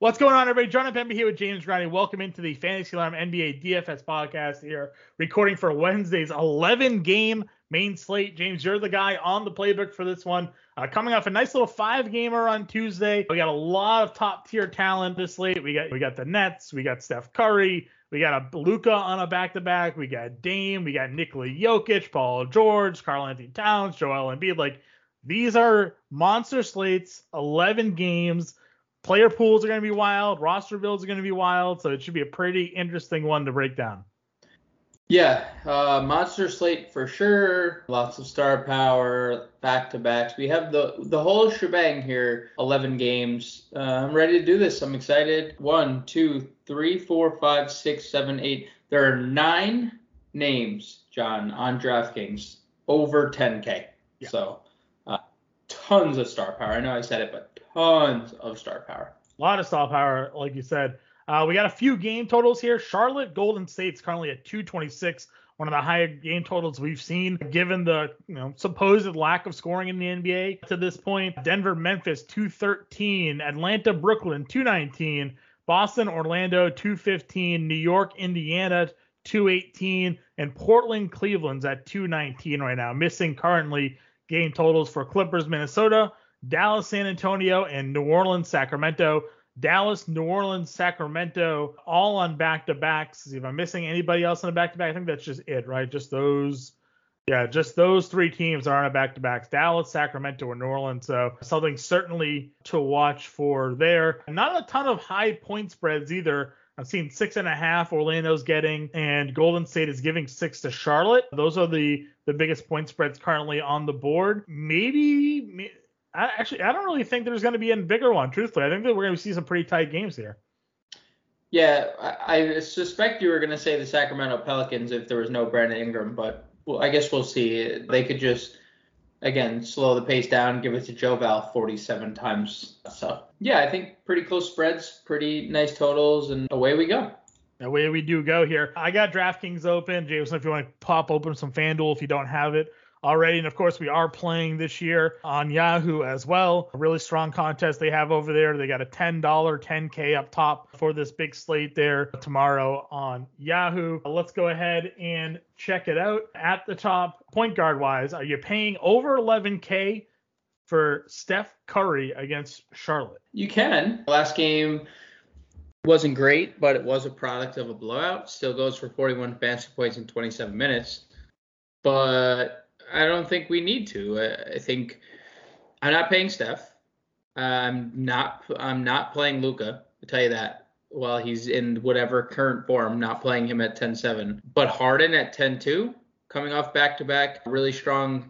What's going on, everybody? John Pembe here with James Grandi. Welcome into the Fantasy Alarm NBA DFS podcast here, recording for Wednesday's 11 game main slate. James, you're the guy on the playbook for this one. Uh, coming off a nice little five gamer on Tuesday. We got a lot of top tier talent this late. We got we got the Nets, we got Steph Curry, we got a Luka on a back to back, we got Dame, we got Nikola Jokic, Paul George, Karl-Anthony Towns, Joel Embiid. Like these are monster slates, 11 games player pools are going to be wild, roster builds are going to be wild, so it should be a pretty interesting one to break down. Yeah, uh, monster slate for sure. Lots of star power, back to backs. We have the the whole shebang here. Eleven games. Uh, I'm ready to do this. I'm excited. One, two, three, four, five, six, seven, eight. There are nine names, John, on DraftKings over 10k. Yeah. So uh, tons of star power. I know I said it, but tons of star power. A lot of star power, like you said. Uh, we got a few game totals here. Charlotte Golden State's currently at 226, one of the higher game totals we've seen, given the you know supposed lack of scoring in the NBA to this point. Denver Memphis 213, Atlanta Brooklyn 219, Boston Orlando 215, New York Indiana 218, and Portland Cleveland's at 219 right now. Missing currently game totals for Clippers Minnesota, Dallas, San Antonio, and New Orleans, Sacramento. Dallas, New Orleans, Sacramento, all on back to backs. If I'm missing anybody else on a back to back, I think that's just it, right? Just those, yeah, just those three teams are on a back to backs Dallas, Sacramento, or New Orleans. So something certainly to watch for there. Not a ton of high point spreads either. I've seen six and a half Orlando's getting, and Golden State is giving six to Charlotte. Those are the the biggest point spreads currently on the board. Maybe I, actually, I don't really think there's going to be a bigger one. Truthfully, I think that we're going to see some pretty tight games here. Yeah, I, I suspect you were going to say the Sacramento Pelicans if there was no Brandon Ingram, but well, I guess we'll see. They could just again slow the pace down, give it to Joe Val 47 times. So yeah, I think pretty close spreads, pretty nice totals, and away we go. Away we do go here. I got DraftKings open. Jameson, if you want to pop open some FanDuel if you don't have it already. And of course, we are playing this year on Yahoo as well. A really strong contest they have over there. They got a $10 10K up top for this big slate there tomorrow on Yahoo. Let's go ahead and check it out. At the top, point guard wise, are you paying over 11K? For Steph Curry against Charlotte. You can. Last game wasn't great, but it was a product of a blowout. Still goes for 41 fantasy points in 27 minutes. But I don't think we need to. I, I think I'm not paying Steph. Uh, I'm not. I'm not playing Luka. I'll tell you that. While he's in whatever current form, not playing him at 10-7. But Harden at 10-2, coming off back-to-back, really strong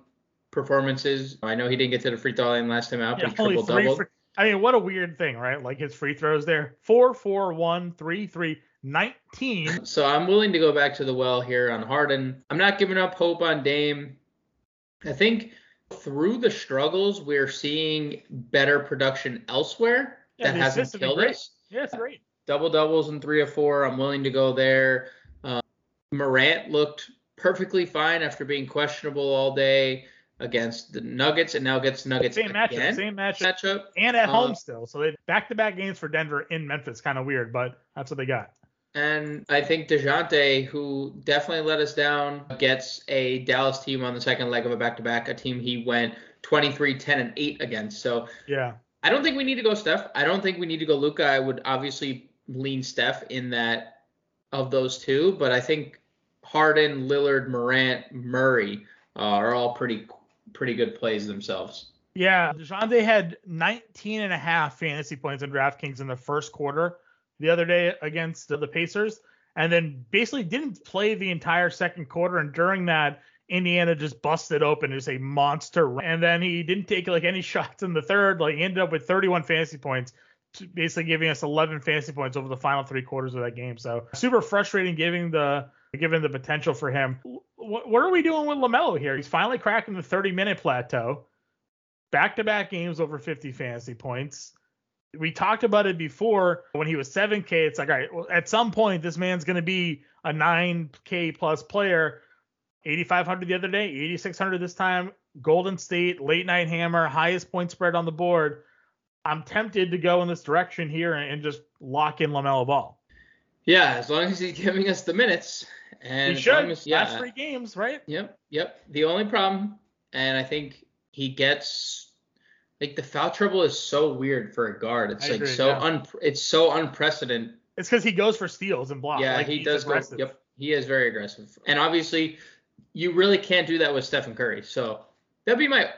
performances. I know he didn't get to the free throw line last time out, yeah, but he triple doubled. I mean, what a weird thing, right? Like his free throws there, four, four, one, three, three. 19. So I'm willing to go back to the well here on Harden. I'm not giving up hope on Dame. I think through the struggles, we're seeing better production elsewhere yeah, that hasn't killed us. Yeah, it's great. Double doubles in three or four. I'm willing to go there. Uh, Morant looked perfectly fine after being questionable all day against the Nuggets, and now gets Nuggets same again. matchup, same matchup, matchup. and at uh, home still. So they back-to-back games for Denver in Memphis, kind of weird, but that's what they got. And I think DeJounte, who definitely let us down, gets a Dallas team on the second leg of a back to back, a team he went 23, 10, and 8 against. So yeah, I don't think we need to go Steph. I don't think we need to go Luka. I would obviously lean Steph in that of those two, but I think Harden, Lillard, Morant, Murray uh, are all pretty pretty good plays themselves. Yeah, DeJounte had 19 and a half fantasy points in DraftKings in the first quarter the other day against the Pacers, and then basically didn't play the entire second quarter. And during that, Indiana just busted open as a monster. And then he didn't take like any shots in the third. Like he ended up with 31 fantasy points, basically giving us 11 fantasy points over the final three quarters of that game. So super frustrating, giving the given the potential for him. What are we doing with Lamelo here? He's finally cracking the 30 minute plateau. Back to back games over 50 fantasy points we talked about it before when he was 7K. It's like, all right, well, at some point, this man's going to be a 9K plus player. 8,500 the other day, 8,600 this time. Golden State, late night hammer, highest point spread on the board. I'm tempted to go in this direction here and, and just lock in LaMelo Ball. Yeah, as long as he's giving us the minutes. And he should. As, yeah. Last three games, right? Yep, yep. The only problem, and I think he gets like the foul trouble is so weird for a guard. It's I like agree, so yeah. un it's so unprecedented. It's because he goes for steals and blocks. Yeah, like, he does aggressive. go. Yep, he is very aggressive. And obviously, you really can't do that with Stephen Curry. So that'd be my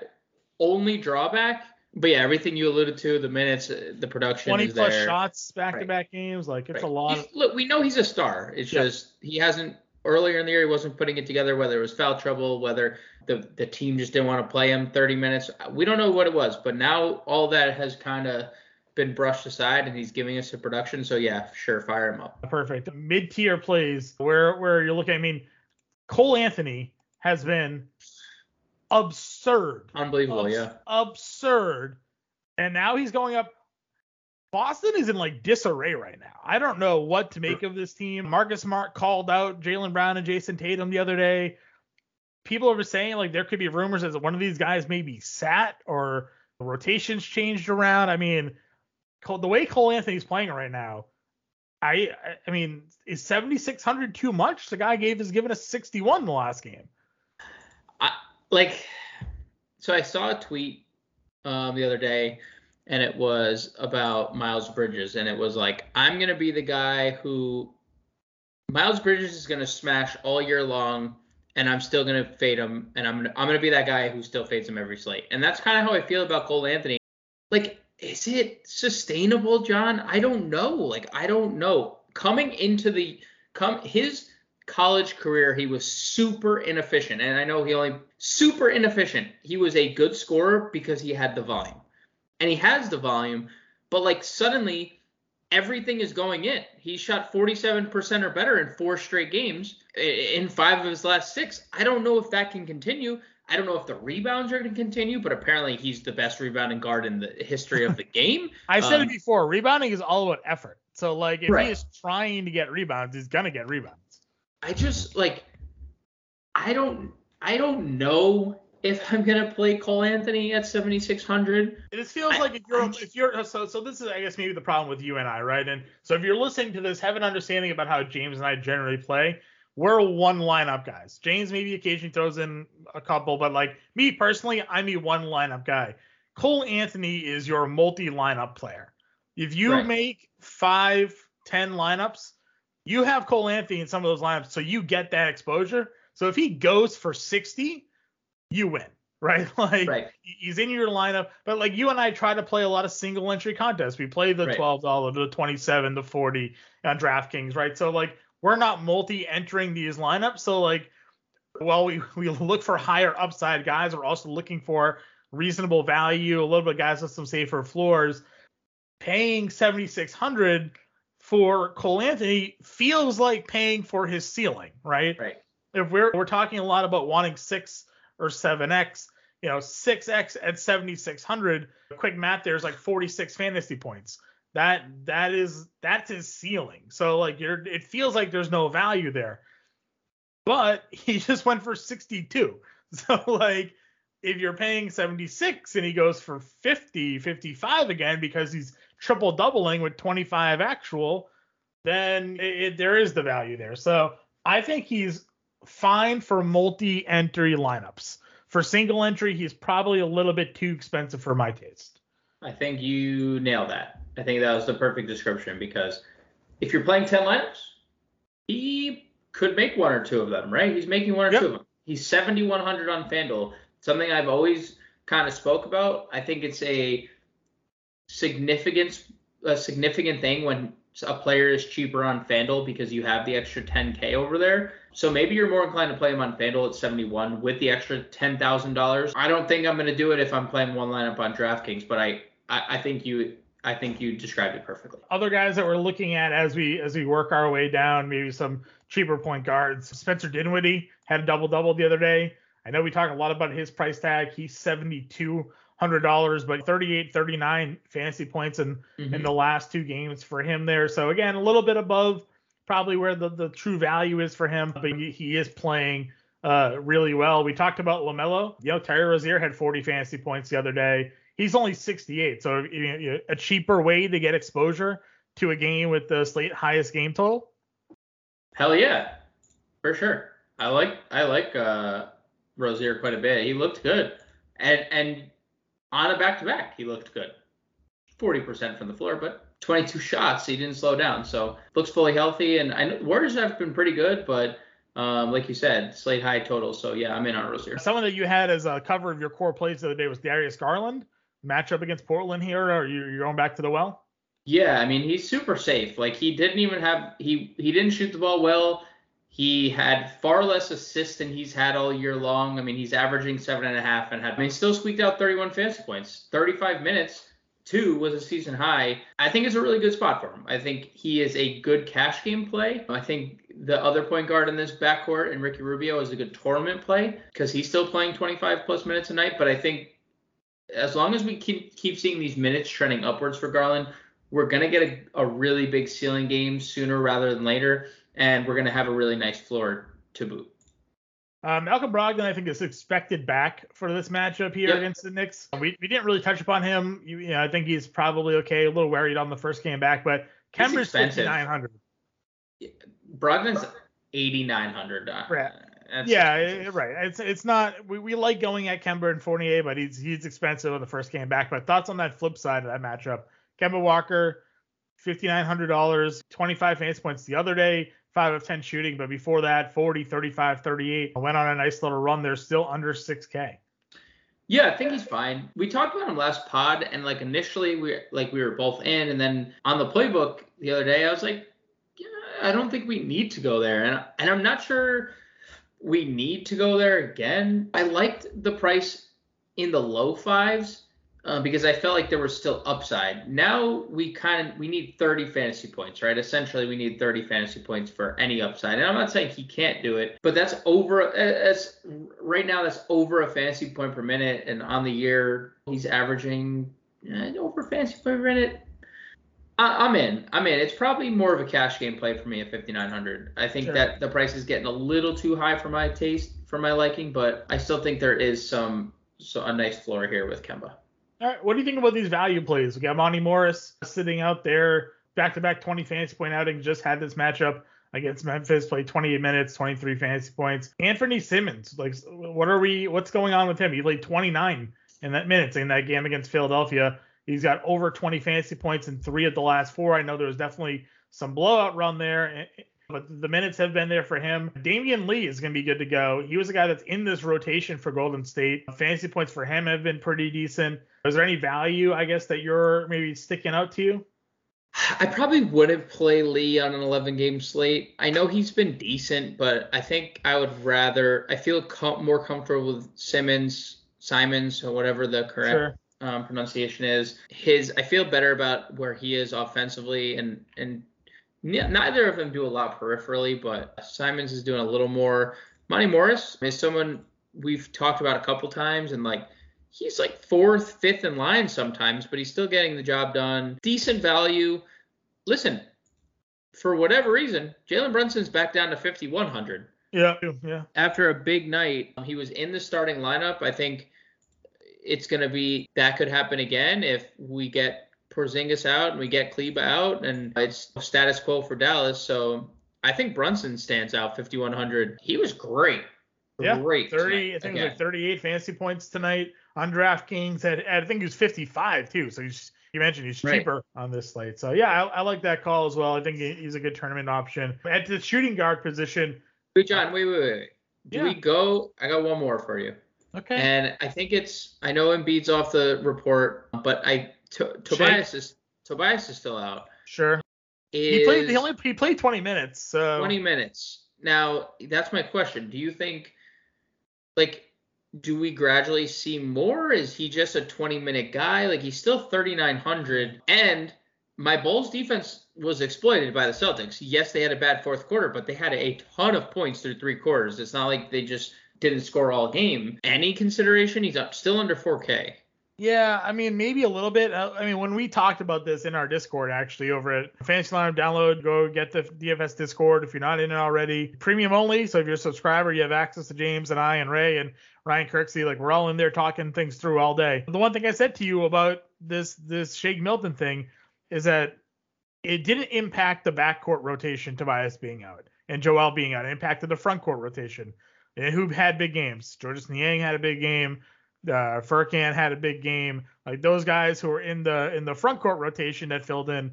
only drawback. But yeah, everything you alluded to, the minutes, uh, the production 20 is plus there. shots back to back games, like it's right. a lot. Look, we know he's a star. It's yeah. just he hasn't earlier in the year he wasn't putting it together. Whether it was foul trouble, whether the the team just didn't want to play him 30 minutes, we don't know what it was. But now all that has kind of been brushed aside, and he's giving us a production. So yeah, sure, fire him up. Perfect. Mid tier plays where where you're looking. I mean, Cole Anthony has been absurd. Unbelievable, Abs- yeah. Absurd. And now he's going up. Boston is in like disarray right now. I don't know what to make of this team. Marcus Smart called out Jaylen Brown and Jayson Tatum the other day. People are saying like there could be rumors that one of these guys maybe sat or the rotations changed around. I mean, the way Cole Anthony's playing right now, I I mean, is 7600 too much? The guy gave has given us 61 in the last game. I like so I saw a tweet um, the other day, and it was about Miles Bridges, and it was like, I'm gonna be the guy who Miles Bridges is gonna smash all year long, and I'm still gonna fade him, and I'm gonna I'm gonna be that guy who still fades him every slate, and that's kind of how I feel about Cole Anthony. Like, is it sustainable, John? I don't know. Like, I don't know. Coming into the come his college career, he was super inefficient. And I know he only super inefficient. He was a good scorer because he had the volume. And he has the volume, but like suddenly everything is going in. He shot 47% or better in four straight games in five of his last six. I don't know if that can continue. I don't know if the rebounds are going to continue, but apparently he's the best rebounding guard in the history of the game. I've said um, it before. Rebounding is all about effort. So like if right. he is trying to get rebounds, he's gonna get rebounds. I just like I don't I don't know if I'm gonna play Cole Anthony at 7600. It feels I, like if you're if you're so so this is I guess maybe the problem with you and I, right? And so if you're listening to this, have an understanding about how James and I generally play. We're one lineup guys. James maybe occasionally throws in a couple, but like me personally, I'm a one lineup guy. Cole Anthony is your multi lineup player. If you right. make five, ten lineups, you have Cole Anthony in some of those lineups, so you get that exposure. So if he goes for 60, you win, right? Like right. he's in your lineup, but like you and I try to play a lot of single entry contests. We play the right. $12, the 27, the 40 on DraftKings, right? So like we're not multi entering these lineups. So like while we, we look for higher upside guys, we're also looking for reasonable value, a little bit of guys with some safer floors. Paying 7600 for Cole Anthony feels like paying for his ceiling, right? Right. If we're we're talking a lot about wanting six or seven X, you know, six X at 7600, quick math there's like 46 fantasy points. That that is that's his ceiling. So like you're it feels like there's no value there. But he just went for 62. So like if you're paying 76 and he goes for 50, 55 again because he's triple doubling with 25 actual, then it, it, there is the value there. So I think he's fine for multi entry lineups. For single entry, he's probably a little bit too expensive for my taste. I think you nailed that. I think that was the perfect description because if you're playing 10 lineups, he could make one or two of them, right? He's making one or yep. two of them. He's 7,100 on FanDuel. Something I've always kind of spoke about. I think it's a significant a significant thing when a player is cheaper on FanDuel because you have the extra 10k over there. So maybe you're more inclined to play him on FanDuel at 71 with the extra $10,000. I don't think I'm going to do it if I'm playing one lineup on DraftKings, but I, I, I think you I think you described it perfectly. Other guys that we're looking at as we as we work our way down, maybe some cheaper point guards. Spencer Dinwiddie had a double double the other day. I know we talk a lot about his price tag. He's 72 hundred dollars, but 38, 39 fantasy points in mm-hmm. in the last two games for him there. So again, a little bit above probably where the, the true value is for him, but he, he is playing uh, really well. We talked about Lamelo. You know, Terry Rozier had 40 fantasy points the other day. he's only 68, so you know, a cheaper way to get exposure to a game with the slate highest game total. Hell yeah, for sure. I like I like uh, Rozier quite a bit. He looked good, and and on a back to back, he looked good. 40% from the floor, but 22 shots. He didn't slow down, so looks fully healthy. And I know Warriors have been pretty good, but um, like you said, slate high total. So yeah, I'm in on Rozier. Someone that you had as a cover of your core plays the other day was Darius Garland. Matchup against Portland here, or you you're going back to the well? Yeah, I mean he's super safe. Like he didn't even have he he didn't shoot the ball well. He had far less assists than he's had all year long. I mean he's averaging seven and a half and had I mean still squeaked out 31 fantasy points, 35 minutes two was a season high. I think it's a really good spot for him. I think he is a good cash game play. I think the other point guard in this backcourt and Ricky Rubio is a good tournament play because he's still playing 25 plus minutes a night. But I think as long as we keep keep seeing these minutes trending upwards for Garland, we're gonna get a, a really big ceiling game sooner rather than later, and we're gonna have a really nice floor to boot. Uh, Malcolm Brogdon, I think, is expected back for this matchup here yep. against the Knicks. We, we didn't really touch upon him. You, you, know, I think he's probably okay. A little worried on the first game back, but Kemba's 5900. Brogdon's 8900. Uh, yeah, it, right. It's it's not. We, we like going at Kemba and Fournier, but he's he's expensive on the first game back. But thoughts on that flip side of that matchup? Kemba Walker, fifty nine hundred dollars, twenty five fantasy points the other day. 5 of 10 shooting, but before that, 40, 35, 38. Went on a nice little run. They're still under 6K. Yeah, I think he's fine. We talked about him last pod, and like initially we like we were both in, and then on the playbook the other day, I was like, yeah, I don't think we need to go there, and and I'm not sure we need to go there again. I liked the price in the low fives, uh, because I felt like there was still upside. Now we kind of we need 30 fantasy points, right? Essentially, we need 30 fantasy points for any upside. And I'm not saying he can't do it, but that's over. As right now, that's over a fantasy point per minute, and on the year he's averaging eh, over fantasy point per minute. I, am in. I'm in. It's probably more of a cash game play for me at 5900. I think sure. that the price is getting a little too high for my taste, for my liking, but I still think there is some so a nice floor here with Kemba. All right, what do you think about these value plays? We got Monty Morris sitting out there, back to back 20 fantasy point outing, just had this matchup against Memphis, played 28 minutes, 23 fantasy points. Anfernee Simmons, like, what are we, what's going on with him? He played 29 in that minutes in that game against Philadelphia. He's got over 20 fantasy points in three of the last four. I know there was definitely some blowout run there but the minutes have been there for him. Damion Lee is going to be good to go. He was a guy that's in this rotation for Golden State. Fantasy points for him have been pretty decent. Is there any value, I guess, that you're maybe sticking out to you? I probably wouldn't play Lee on an 11 game slate. I know he's been decent, but I think I would rather. I feel com- more comfortable with Simmons, Simons, or whatever the correct sure. um, pronunciation is. His, I feel better about where he is offensively, and and neither of them do a lot peripherally, but Simons is doing a little more. Monty Morris is someone we've talked about a couple times, and like he's like fourth, fifth in line sometimes, but he's still getting the job done. Decent value. Listen, for whatever reason, Jalen Brunson's back down to 5,100. Yeah, yeah. After a big night, um, he was in the starting lineup. I think it's going to be that could happen again if we get Porzingis out and we get Kleber out, and it's status quo for Dallas. So I think Brunson stands out 5100. He was great. Yeah, great. 30. I think it was like 38 fantasy points tonight on DraftKings. Had, I think he was 55 too. So he's you mentioned he's cheaper right. on this slate. So yeah, I, I, like that call as well. I think he's a good tournament option. At the shooting guard position. Wait, John, wait, wait, wait. Do yeah. we go? I got one more for you. Okay. And I think it's I know Embiid's off the report, but I to, Tobias is Tobias is still out. Sure. Is he played. He only he played 20 minutes. So 20 minutes. Now that's my question. Do you think, like, do we gradually see more? Is he just a 20 minute guy? Like he's still 3,900. And my Bulls defense was exploited by the Celtics. Yes, they had a bad fourth quarter, but they had a ton of points through three quarters. It's not like they just didn't score all game. Any consideration? He's up still under 4K. Yeah, I mean maybe a little bit. Uh, I mean when we talked about this in our Discord actually over at Fantasy Lineup download, go get the DFS Discord if you're not in it already. Premium only, so if you're a subscriber, you have access to James and I and Ray and Ryan Kirksey. Like we're all in there talking things through all day. The one thing I said to you about this this Shake Milton thing is that it didn't impact the backcourt rotation, Tobias being out and Joel being out. It impacted the front court rotation. And who had big games? Georges Niang had a big game. Uh, Furkan had a big game. Like those guys who were in the in the front court rotation that filled in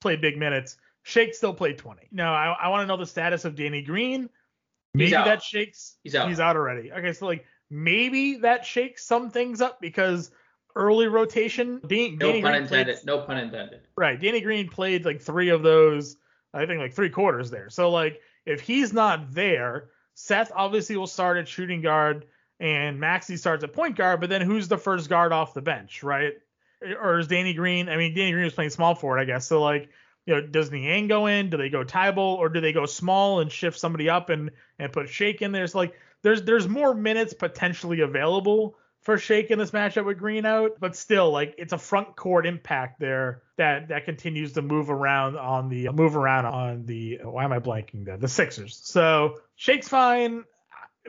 played big minutes. Shake still played 20. No, I, I want to know the status of Danny Green. Maybe that shakes. He's out. He's out already. Okay, so like maybe that shakes some things up because early rotation. Dan, no Danny pun Green intended. Played, no pun intended. right. Danny Green played like three of those. I think like three quarters there. So like if he's not there, Seth obviously will start at shooting guard and Maxey starts at point guard, but then who's the first guard off the bench, right? Or is Danny Green? I mean, Danny Green was playing small forward, I guess. So like, you know, does Niang go in? Do they go Thybulle or do they go small and shift somebody up and and put Shake in there? So like, there's there's more minutes potentially available for Shake in this matchup with Green out, but still, like it's a front court impact there that that continues to move around on the move around on the why am I blanking there? The Sixers. So Shake's fine.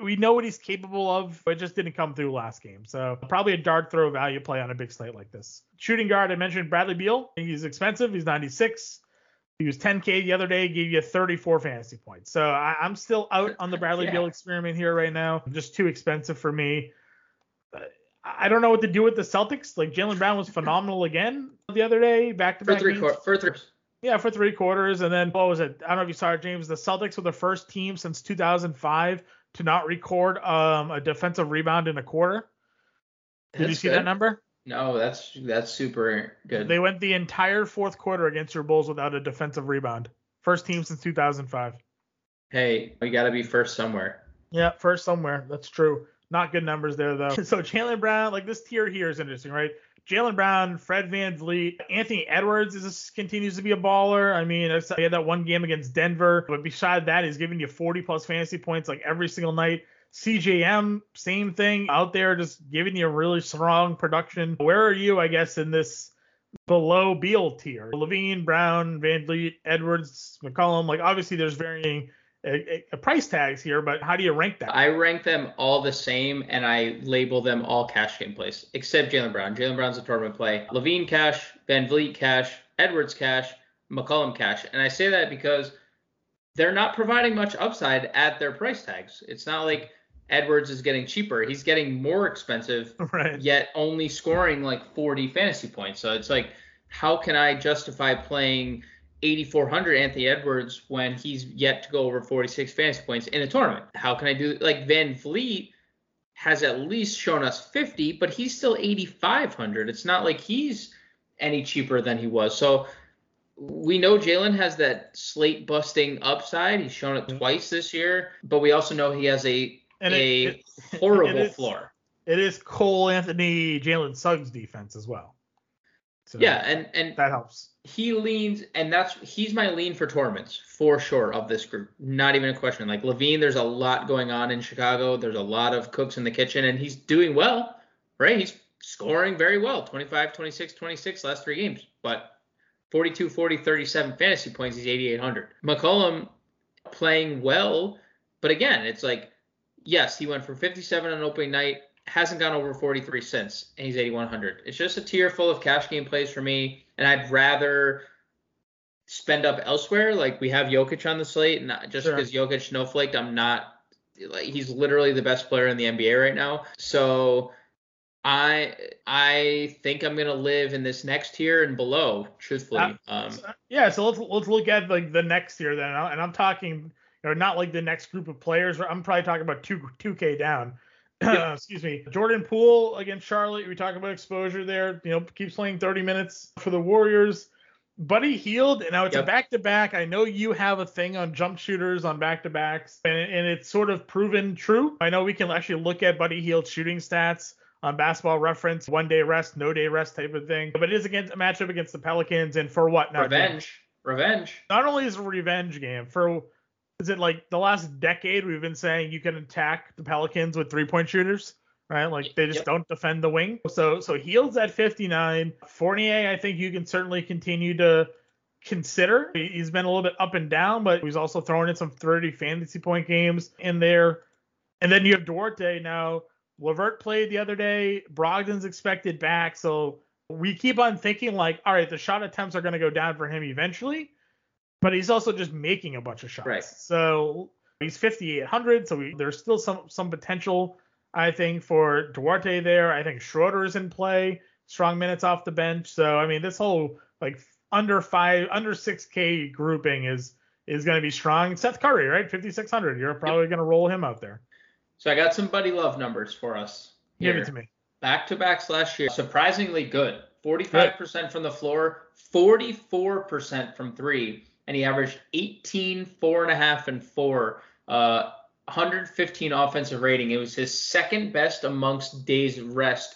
We know what he's capable of, but it just didn't come through last game. So probably a dart throw value play on a big slate like this. Shooting guard, I mentioned Bradley Beal. He's expensive. He's 96. He was 10K the other day, gave you 34 fantasy points. So I, am still out on the Bradley yeah. Beal experiment here right now. Just too expensive for me. I don't know what to do with the Celtics. Like Jaylen Brown was phenomenal again the other day, back to back. For three quarters. For three. Yeah, for three quarters, and then what was it? I don't know if you saw it, James. The Celtics were the first team since 2005 to not record um, a defensive rebound in a quarter. Did that's you see good. that number? No, that's that's super good. They went the entire fourth quarter against your Bulls without a defensive rebound. First team since 2005. Hey, we got to be first somewhere. Yeah, first somewhere. That's true. Not good numbers there though. so Jaylen Brown, like this tier here is interesting, right? Jaylen Brown, Fred VanVleet, Anthony Edwards is continues to be a baller. I mean, he had that one game against Denver, but beside that, he's giving you 40 plus fantasy points like every single night. CJM, same thing out there, just giving you a really strong production. Where are you, I guess, in this below Beal tier? LaVine, Brown, VanVleet, Edwards, McCollum. Like obviously, there's varying a, a price tags here, but how do you rank that? I rank them all the same, and I label them all cash game plays, except Jaylen Brown. Jaylen Brown's a tournament play. LaVine cash, VanVleet cash, Edwards cash, McCollum cash, and I say that because they're not providing much upside at their price tags. It's not like Edwards is getting cheaper; he's getting more expensive, right. yet only scoring like 40 fantasy points. So it's like, how can I justify playing? 8,400 Anthony Edwards when he's yet to go over 46 fantasy points in a tournament. How can I do like VanVleet has at least shown us 50, but he's still 8,500. It's not like he's any cheaper than he was. So we know Jaylen has that slate busting upside. He's shown it twice this year, but we also know he has a and a it, it, horrible it is, floor. It is Cole Anthony Jalen Suggs defense as well. So yeah, and and that helps he leans, and that's he's my lean for tournaments for sure of this group. Not even a question. Like LaVine, there's a lot going on in Chicago. There's a lot of cooks in the kitchen, and he's doing well, right? He's scoring very well 25, 26, 26 last three games. But 42, 40, 37 fantasy points, he's 8,800. McCollum playing well, but again, it's like, yes, he went for 57 on opening night, hasn't gone over 43 since, and he's 8,100. It's just a tier full of cash game plays for me and I'd rather spend up elsewhere. Like we have Jokic on the slate, and just sure. because Jokic snowflaked, I'm not like he's literally the best player in the NBA right now. So I I think I'm gonna live in this next tier and below, truthfully. Uh, um, yeah, so let's let's look at like the next tier then, and I'm talking, you know, not like the next group of players. I'm probably talking about two two K down. excuse me, Jordan Poole against Charlotte. We talk about exposure there. You know, keeps playing 30 minutes for the Warriors. Buddy Hield, and now it's yep. a back to back. I know you have a thing on jump shooters on back to backs, and, and it's sort of proven true. I know we can actually look at Buddy Hield shooting stats on basketball reference, one day rest, no day rest type of thing. But it is against a matchup against the Pelicans, and for what now? Revenge. Revenge. Not only is it a revenge game, for is it like the last decade we've been saying you can attack the Pelicans with three point shooters, right? Like they just Yep. don't defend the wing. So so Hield's at 59. Fournier, I think you can certainly continue to consider. He- He's been a little bit up and down, but he's also throwing in some 30 fantasy point games in there. And then you have Duarte now. LeVert played the other day. Brogdon's expected back. So we keep on thinking like, all right, the shot attempts are going to go down for him eventually, but he's also just making a bunch of shots. Right. So he's 5,800. So we, there's still some some potential, I think, for Duarte there. I think Schroeder is in play. Strong minutes off the bench. So I mean, this whole like under five, under 6K grouping is is going to be strong. Seth Curry, right? 5,600. You're probably going to roll him out there. So I got some Buddy Love numbers for us. Give it to me. Back to backs last year, surprisingly good. 45% from the floor, 44% from three, and he averaged 18, four and a half, and four. Uh, 115 offensive rating. It was his second best amongst days rest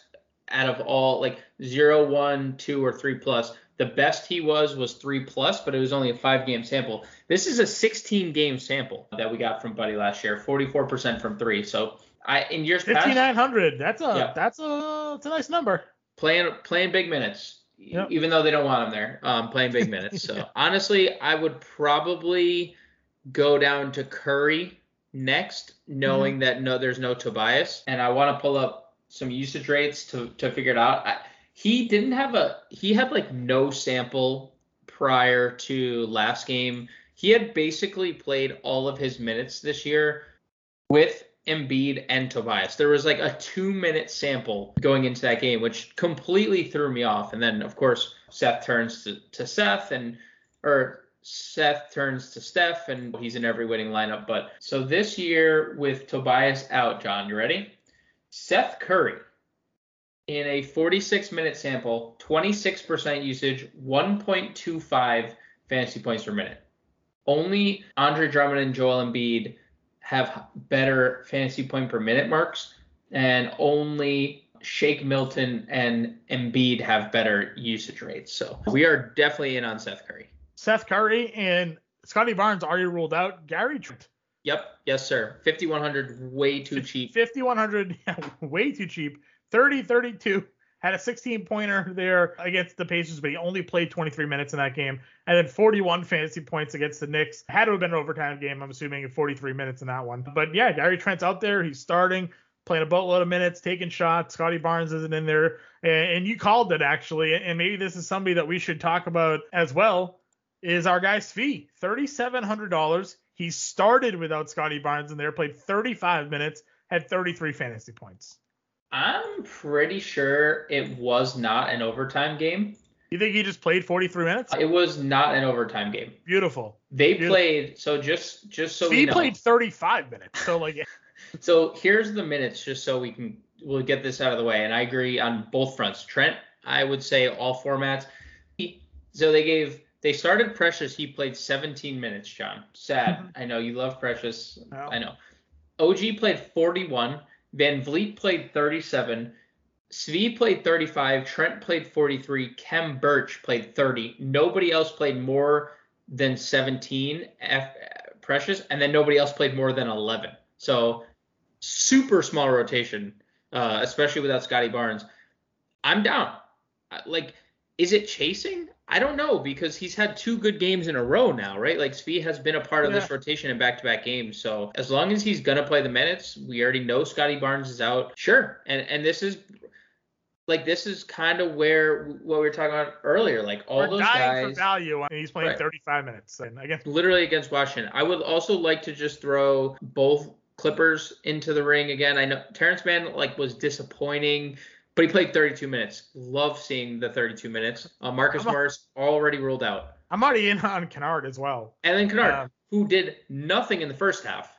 out of all like zero, one, two, or three plus. The best he was was three plus, but it was only a five game sample. This is a 16 game sample that we got from Buddy last year, 44% from three. So I in years past, 5,900. That's a Yeah. that's a it's a nice number. playing playing big minutes, Yep. even though they don't want him there, um, playing big minutes. So honestly, I would probably go down to Curry next, knowing that no, there's no Tobias, and I want to pull up some usage rates to to figure it out. I, he didn't have a he had like no sample prior to last game. He had basically played all of his minutes this year with Embiid and Tobias. There was like a two minute sample going into that game, which completely threw me off. And then, of course, Seth turns to, to Seth and, or Seth turns to Steph, and he's in every winning lineup. But so this year with Tobias out, John, you ready? Seth Curry in a 46 minute sample, 26% usage, 1.25 fantasy points per minute. Only Andre Drummond and Joel Embiid have better fantasy point per minute marks, and only Shake Milton and Embiid have better usage rates. So we are definitely in on Seth Curry. Seth Curry and Scottie Barnes already ruled out. Gary Trent, Yep, yes sir. 5100, way too cheap. 5,100, yeah, way too cheap. 30 32. Had a 16 pointer there against the Pacers, but he only played 23 minutes in that game. And then 41 fantasy points against the Knicks. Had to have been an overtime game, I'm assuming, at 43 minutes in that one. But yeah, Gary Trent's out there. He's starting, playing a boatload of minutes, taking shots. Scottie Barnes isn't in there. And, you called it, actually. And maybe this is somebody that we should talk about as well is our guy Svi, $3,700. He started without Scottie Barnes in there, played 35 minutes, had 33 fantasy points. I'm pretty sure it was not an overtime game. You think he just played 43 minutes? It was not an overtime game. Beautiful. They Beautiful. played so just just so we he know. played 35 minutes. So like So here's the minutes, just so we can we'll get this out of the way. And I agree on both fronts. Trent, I would say all formats. He, so they gave they started Precious. He played 17 minutes. John, sad. Mm-hmm. I know you love Precious. I know. OG played 41. Van Vleet played 37. Svi played 35. Trent played 43. Khem Birch played 30. Nobody else played more than 17. F, Precious, and then nobody else played more than 11. So super small rotation, uh, especially without Scottie Barnes. I'm down. Uh, Like, is it chasing? I don't know because he's had two good games in a row now, right? Like Svi has been a part of this rotation in back-to-back games. So as long as he's gonna play the minutes, we already know Scottie Barnes is out. Sure, and and this is like this is kind of where what we were talking about earlier. Like all we're those dying guys for value, and he's playing Right. 35 minutes. And again, literally against Washington. I would also like to just throw both Clippers into the ring again. I know Terrence Mann like was disappointing, but he played 32 minutes. Love seeing the 32 minutes. Uh, Marcus a- Morris already ruled out, I'm already in on Kennard as well. and then Kennard, Um, who did nothing in the first half,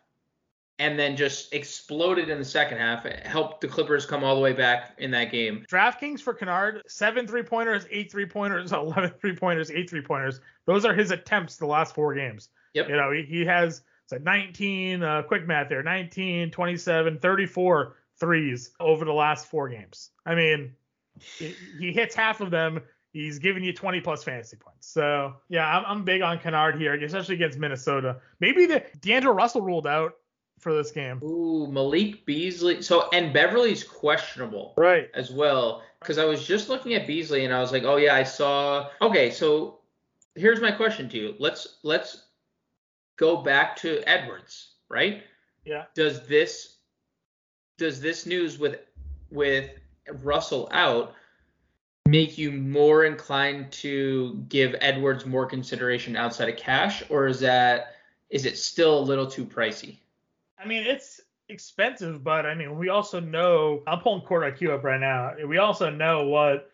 and then just exploded in the second half. It helped the Clippers come all the way back in that game. DraftKings for Kennard, seven three pointers, eight three pointers, 11 three pointers, eight three pointers. Those are his attempts the last four games. Yep. You know, he, he has it's like 19, uh, quick math there, 19, 27, 34 threes over the last four games. I mean, he, hits half of them. He's giving you 20 plus fantasy points. So yeah, I'm, I'm big on Kennard here, especially against Minnesota. Maybe the D'Angelo Russell ruled out. for this game. Ooh, Malik Beasley. So and Beverley's questionable Right. as well because I was just looking at Beasley and I was like, oh yeah, I saw. Okay, so here's my question to you. Let's let's go back to Edwards, right? Yeah. Does this does this news with with Russell out make you more inclined to give Edwards more consideration outside of cash, or is that is it still a little too pricey? I mean, it's expensive, but I mean, we also know I'm pulling Court IQ up right now. We also know what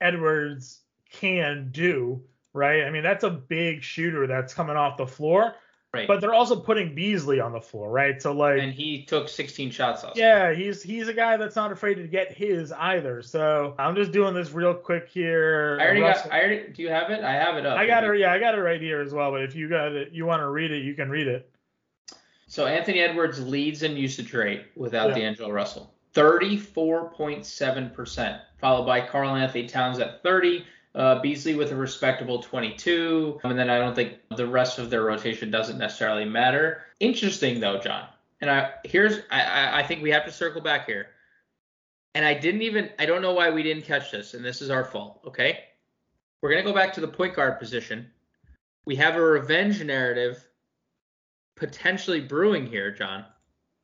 Edwards can do, right? I mean, that's a big shooter that's coming off the floor, Right. but they're also putting Beasley on the floor, right? So like, and he took 16 shots last yeah, he's he's a guy that's not afraid to get his either. So I'm just doing this real quick here. I already Russell- got. I already. Do you have it? I have it up. I got it. Yeah, I got it right here as well. But if you got it, you want to read it, you can read it. So Anthony Edwards leads in usage rate without Yeah. D'Angelo Russell, 34.7%, followed by Karl Anthony Towns at 30, uh, Beasley with a respectable 22, and then I don't think the rest of their rotation doesn't necessarily matter. Interesting though, John. And I here's I, I I think we have to circle back here. And I didn't even I don't know why we didn't catch this, and this is our fault. Okay, we're gonna go back to the point guard position. We have a revenge narrative potentially brewing here, John.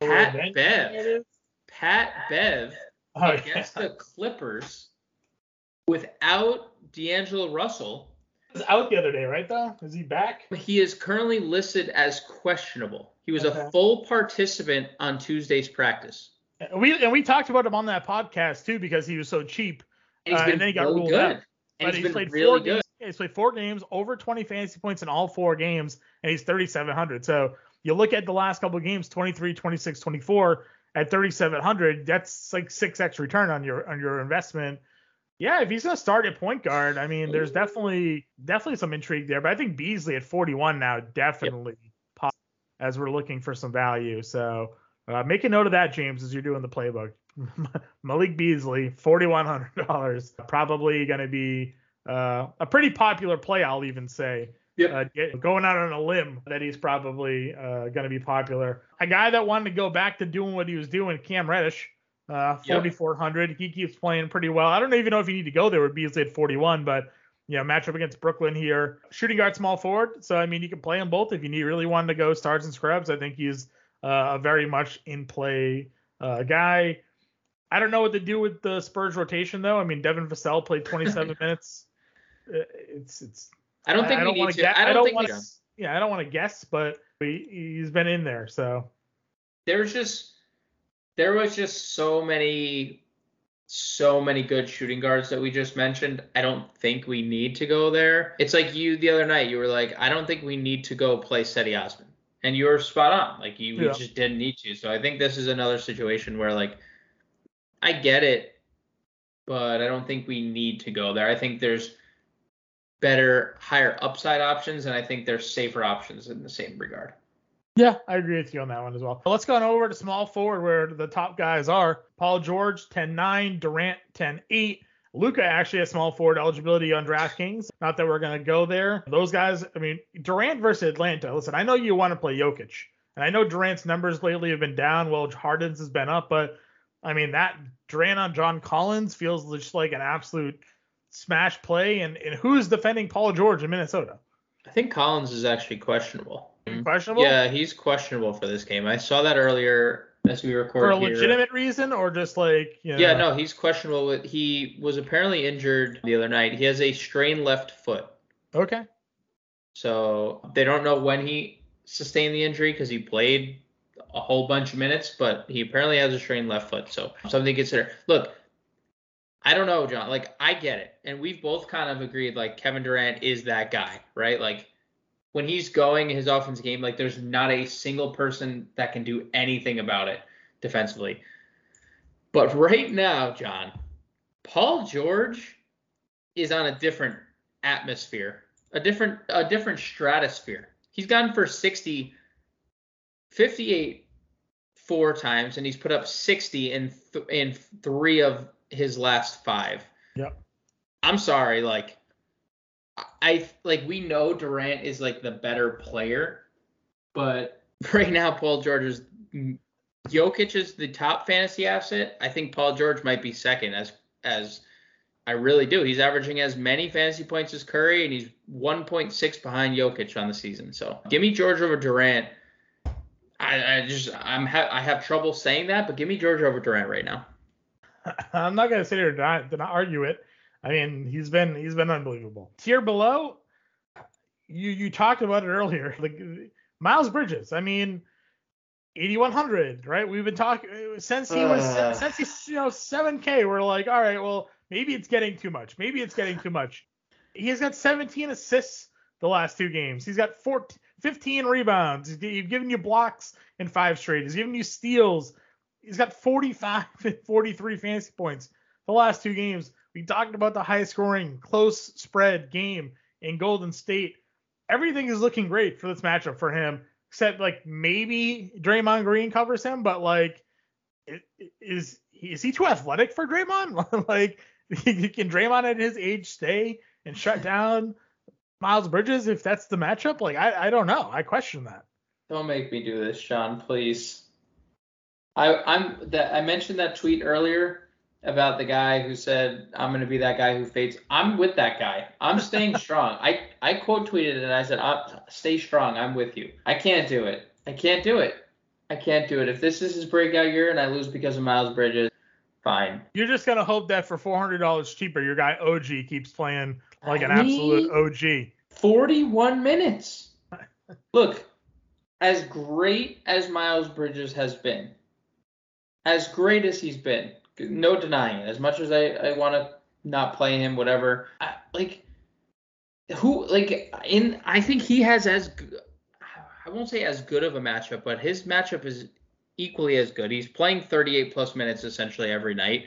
Pat Revenge Bev, narrative? Pat Bev Oh, against yeah. the Clippers without D'Angelo Russell. He was out the other day, right? Though, is he back? He is currently listed as questionable. He was Okay. a full participant on Tuesday's practice. And we and we talked about him on that podcast too because he was so cheap. And Uh, and then he got really ruled good. out. And but he's played really four good. games. He's played four games, over 20 fantasy points in all four games, and he's 3,700. So you look at the last couple of games, 23, 26, 24 at 3,700. That's like six x return on your on your investment. Yeah, if he's gonna start at point guard, I mean, there's definitely definitely some intrigue there. But I think Beasley at 41 now definitely pop as we're looking for some value. So uh, make a note of that, James, as you're doing the playbook. Malik Beasley, forty-one hundred dollars, probably going to be uh, a pretty popular play. I'll even say, Yep. uh, get- going out on a limb that he's probably uh, going to be popular. A guy that wanted to go back to doing what he was doing, Cam Reddish, uh, Yep. forty-four hundred. He keeps playing pretty well. I don't even know if you need to go there with Beasley at forty-one, but you know, matchup against Brooklyn here. Shooting guard, small forward. So I mean, you can play them both if you need really wanted to go stars and scrubs. I think he's uh, a very much in play uh, guy. I don't know what to do with the Spurs rotation though. I mean, Devin Vassell played 27 minutes. Uh, It's it's. I don't think we need wanna to. guess- I don't, think want we, to. Yeah, I don't want to guess, but he, he's been in there. So there's just there was just so many so many good shooting guards that we just mentioned. I don't think we need to go there. It's like you the other night. You were like, I don't think we need to go play Cedi Osman, and you were spot on. Like you, Yeah. just didn't need to. So I think this is another situation where like I get it, but I don't think we need to go there. I think there's better, higher upside options, and I think there's safer options in the same regard. Yeah, I agree with you on that one as well. Let's go on over to small forward where the top guys are. Paul George, 10-9, Durant, 10-8. Luka actually has small forward eligibility on DraftKings. Not that we're going to go there. Those guys, I mean, Durant versus Atlanta. Listen, I know you want to play Jokic. And I know Durant's numbers lately have been down. Well, Harden's has been up. But, I mean, that Durant on John Collins feels just like an absolute smash play. And, and who's defending Paul George in Minnesota? I think Collins is actually questionable. Mm-hmm. Questionable? Yeah, he's questionable for this game. I saw that earlier as we record For a here. legitimate reason or just like, you know, Yeah, no, he's questionable. He was apparently injured the other night. He has a strained left foot, Okay. so they don't know when he sustained the injury because he played a whole bunch of minutes, but he apparently has a strained left foot. So something to consider. Look, I don't know, John. Like I get it, and we've both kind of agreed. Like Kevin Durant is that guy, right? Like when he's going his offense game, like there's not a single person that can do anything about it defensively. But right now, John, Paul George is on a different atmosphere, a different a different stratosphere. He's gone for 60 58 four times and he's put up 60 in th- in 3 of his last 5. Yep. I'm sorry, like I like we know Durant is like the better player, but right now Paul George is Jokic is the top fantasy asset. I think Paul George might be second as as I really do. He's averaging as many fantasy points as Curry, and he's 1.6 behind Jokic on the season. So give me George over Durant. I, I just I'm ha- I have trouble saying that, but give me George over Durant right now. I'm not gonna sit here and not, not argue it. I mean, he's been he's been unbelievable. Tier below, you you talked about it earlier, like Miles Bridges. I mean, 8100, right? We've been talking since he was uh. since he's you know 7K. We're like, all right, well maybe it's getting too much. Maybe it's getting too much. He's got 17 assists the last two games. He's got 14, 15 rebounds. He's given you blocks in five straight. He's given you steals. He's got 45 and 43 fantasy points the last two games. We talked about the high scoring, close spread game in Golden State. Everything is looking great for this matchup for him, except like maybe Draymond Green covers him, but like, is is he too athletic for Draymond? like, can Draymond at his age stay and shut down Miles Bridges if that's the matchup? Like, I, I don't know. I question that. Don't make me do this, Sean, please. I I'm that I mentioned that tweet earlier about the guy who said I'm going to be that guy who fades. I'm with that guy. I'm staying strong. I I quote tweeted it and I said, "Stay strong. I'm with you." I can't do it. I can't do it. I can't do it. If this is his breakout year and I lose because of Miles Bridges, fine. You're just gonna hope that for four hundred dollars cheaper, your guy OG keeps playing like an absolute OG. Forty-one minutes. Look, as great as Miles Bridges has been, as great as he's been, no denying it. As much as I, I want to not play him, whatever, I, like who like in I think he has as I won't say as good of a matchup, but his matchup is equally as good. He's playing 38 plus minutes essentially every night.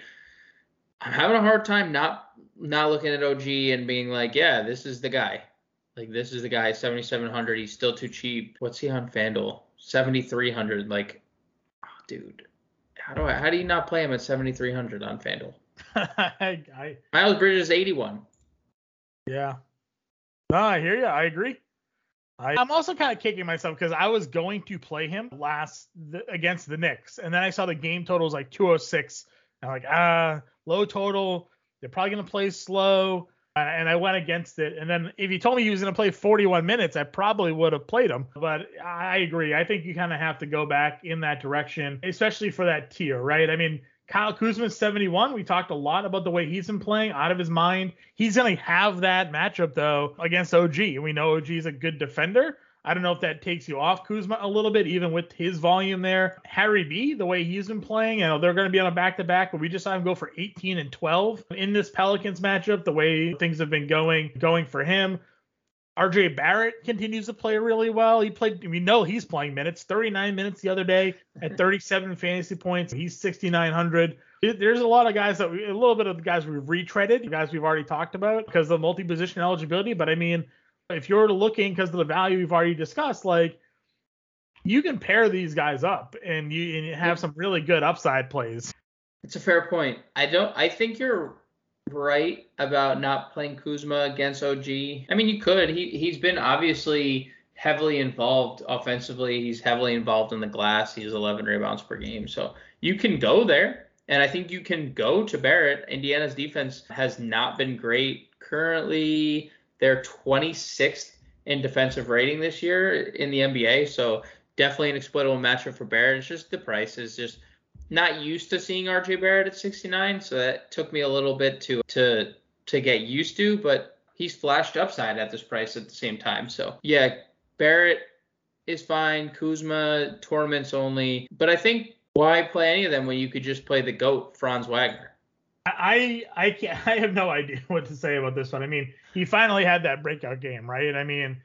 I'm having a hard time not not looking at OG and being like, yeah, this is the guy. Like this is the guy. 7,700. He's still too cheap. What's he on Fanduel? 7,300. Like, oh, dude, how do I? How do you not play him at 7,300 on Fanduel? I, I, Miles Bridges 81. Yeah. No, I hear you. I agree. I, am also kind of kicking myself because I was going to play him last the, against the Knicks, and then I saw the game total was like 206. And I'm like, ah, low total. They're probably gonna play slow, and I went against it. And then if you told me he was gonna play 41 minutes, I probably would have played him. But I agree. I think you kind of have to go back in that direction, especially for that tier, right? I mean, Kyle Kuzma's 71. We talked a lot about the way he's been playing out of his mind. He's going to have that matchup though against OG. We know OG is a good defender. I don't know if that takes you off Kuzma a little bit, even with his volume there. Harry B, the way he's been playing, you know, they're going to be on a back to back, but we just saw him go for 18 and 12 in this Pelicans matchup, the way things have been going, going for him. RJ Barrett continues to play really well. He played, we know he's playing minutes, 39 minutes the other day at 37 fantasy points. He's 6,900. There's a lot of guys that we, a little bit of the guys we've retreaded, you guys we've already talked about because of multi position eligibility. But I mean, if you're looking because of the value we've already discussed, like you can pair these guys up and you, and have some really good upside plays. It's a fair point. I don't, I think you're right about not playing Kuzma against OG. I mean, you could. He he's been obviously heavily involved offensively. He's heavily involved in the glass. He's 11 rebounds per game. So you can go there. And I think you can go to Barrett. Indiana's defense has not been great. Currently, they're 26th in defensive rating this year in the NBA. So definitely an exploitable matchup for Barrett. It's just the price is just – not used to seeing RJ Barrett at 69, so that took me a little bit to to to get used to, but he's flashed upside at this price at the same time. So yeah, Barrett is fine. Kuzma tournaments only, but I think why play any of them when you could just play the goat Franz Wagner? I I can't, I have no idea what to say about this one. I mean, he finally had that breakout game, right? I mean,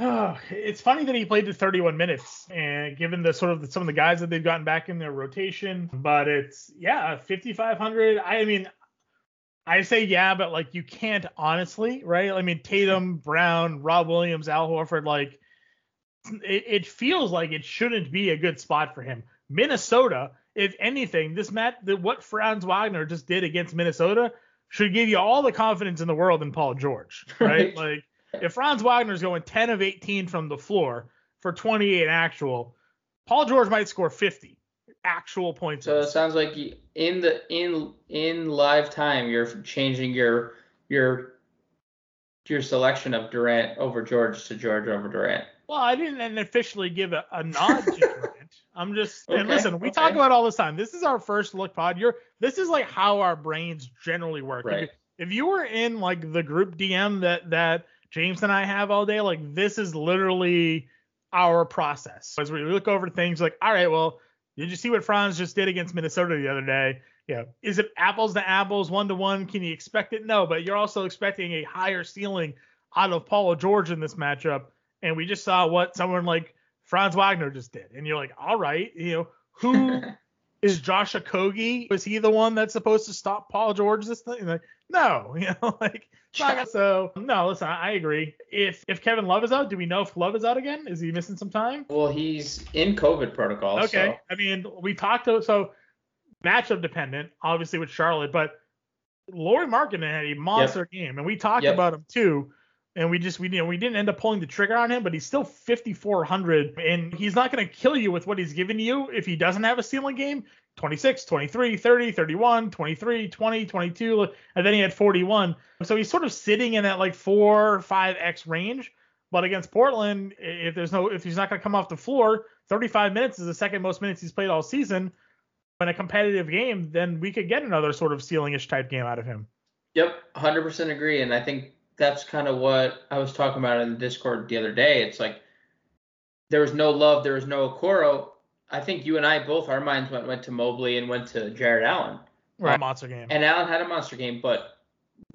Oh, it's funny that he played the 31 minutes, and given the sort of the, some of the guys that they've gotten back in their rotation, but it's yeah, 5500. I mean, I say yeah, but like you can't honestly, right? I mean, Tatum, Brown, Rob Williams, Al Horford, like it, it feels like it shouldn't be a good spot for him. Minnesota, if anything, this mat, the, what Franz Wagner just did against Minnesota should give you all the confidence in the world in Paul George, right? right. Like if Franz Wagner's going 10 of 18 from the floor for 28 actual, Paul George might score 50 actual points. So it sounds like in the in in live time you're changing your your your selection of Durant over George to George over Durant. Well, I didn't officially give a, a nod to Durant. I'm just okay, and listen, we okay. talk about all this time. This is our first look pod. You're this is like how our brains generally work. Right. If, if you were in like the group DM that that James and I have all day, like this is literally our process. As we look over things like, all right, well, did you see what Franz just did against Minnesota the other day? Yeah. Is it apples to apples, one to one? Can you expect it? No, but you're also expecting a higher ceiling out of Paul George in this matchup. And we just saw what someone like Franz Wagner just did. And you're like, all right, you know, who is Josh Okogie? Was he the one that's supposed to stop Paul George this thing? Like, no, you know, like so no, listen, I agree. If if Kevin Love is out, do we know if Love is out again? Is he missing some time? Well, he's in COVID protocol. Okay. So. I mean, we talked to so matchup dependent, obviously with Charlotte, but Lauri Markkanen had a monster yep. game, and we talked yep. about him too. And we just we you know we didn't end up pulling the trigger on him, but he's still 5400, and he's not going to kill you with what he's giving you if he doesn't have a ceiling game. 26, 23, 30, 31, 23, 20, 22, and then he had 41. So he's sort of sitting in that like 4 5x range. But against Portland, if there's no if he's not going to come off the floor, 35 minutes is the second most minutes he's played all season. In a competitive game, then we could get another sort of ceilingish type game out of him. Yep, 100% agree. And I think that's kind of what I was talking about in the Discord the other day. It's like there was no love, there was no Okoro. I think you and I both our minds went went to Mobley and went to Jarrett Allen. Right, monster game. And Allen had a monster game, but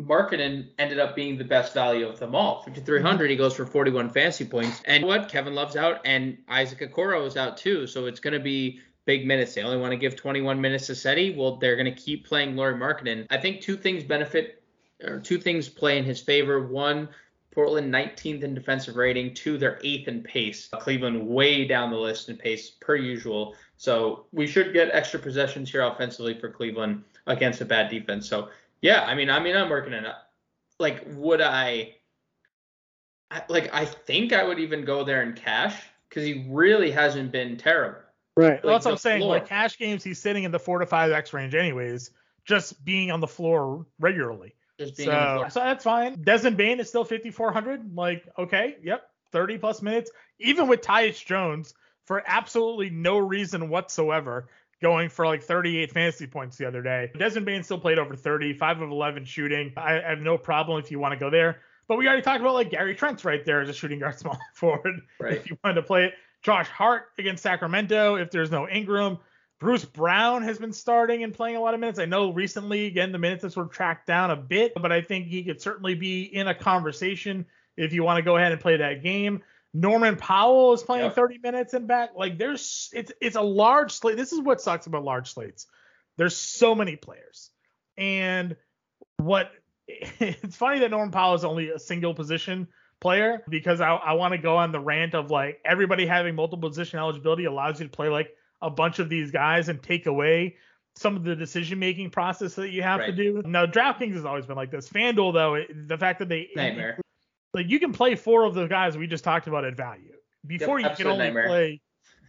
Markkanen ended up being the best value of them all. 5,300, he goes for 41 fantasy points. And what? Kevin Love's out, and Isaac Okoro is out too. So it's going to be big minutes. They only want to give 21 minutes to Cedi. Well, they're going to keep playing Lauri Markkanen. I think two things benefit, or two things play in his favor. One, Portland 19th in defensive rating. Two, they're eighth in pace. Cleveland way down the list in pace per usual. So we should get extra possessions here offensively for Cleveland against a bad defense. So yeah, I mean, I mean, I'm working it. up. Like, would I? Like, I think I would even go there in cash because he really hasn't been terrible. Right. Like, well, that's what I'm saying. Floor. Like cash games, he's sitting in the four to five X range, anyways, just being on the floor regularly. Just being so, so that's fine. Desmond Bane is still 5,400. Like, okay, yep, 30 plus minutes, even with Tyus Jones for absolutely no reason whatsoever, going for like 38 fantasy points the other day. Desmond Bane still played over 30, 5 of 11 shooting. I, I have no problem if you want to go there. But we already talked about like Gary Trent's right there as a shooting guard small forward. Right. If you wanted to play it. Josh Hart against Sacramento if there's no Ingram. Bruce Brown has been starting and playing a lot of minutes. I know recently, again, the minutes have sort of tracked down a bit, but I think he could certainly be in a conversation if you want to go ahead and play that game. Norman Powell is playing yep. 30 minutes and back. Like there's it's it's a large slate. This is what sucks about large slates. There's so many players. And what it's funny that Norman Powell is only a single position player because I, I want to go on the rant of like everybody having multiple position eligibility allows you to play like a bunch of these guys and take away some of the decision making process that you have right. to do. Now, DraftKings has always been like this. FanDuel, though, it, the fact that they nightmare. like you can play four of the guys we just talked about at value before yep, you can only nightmare. play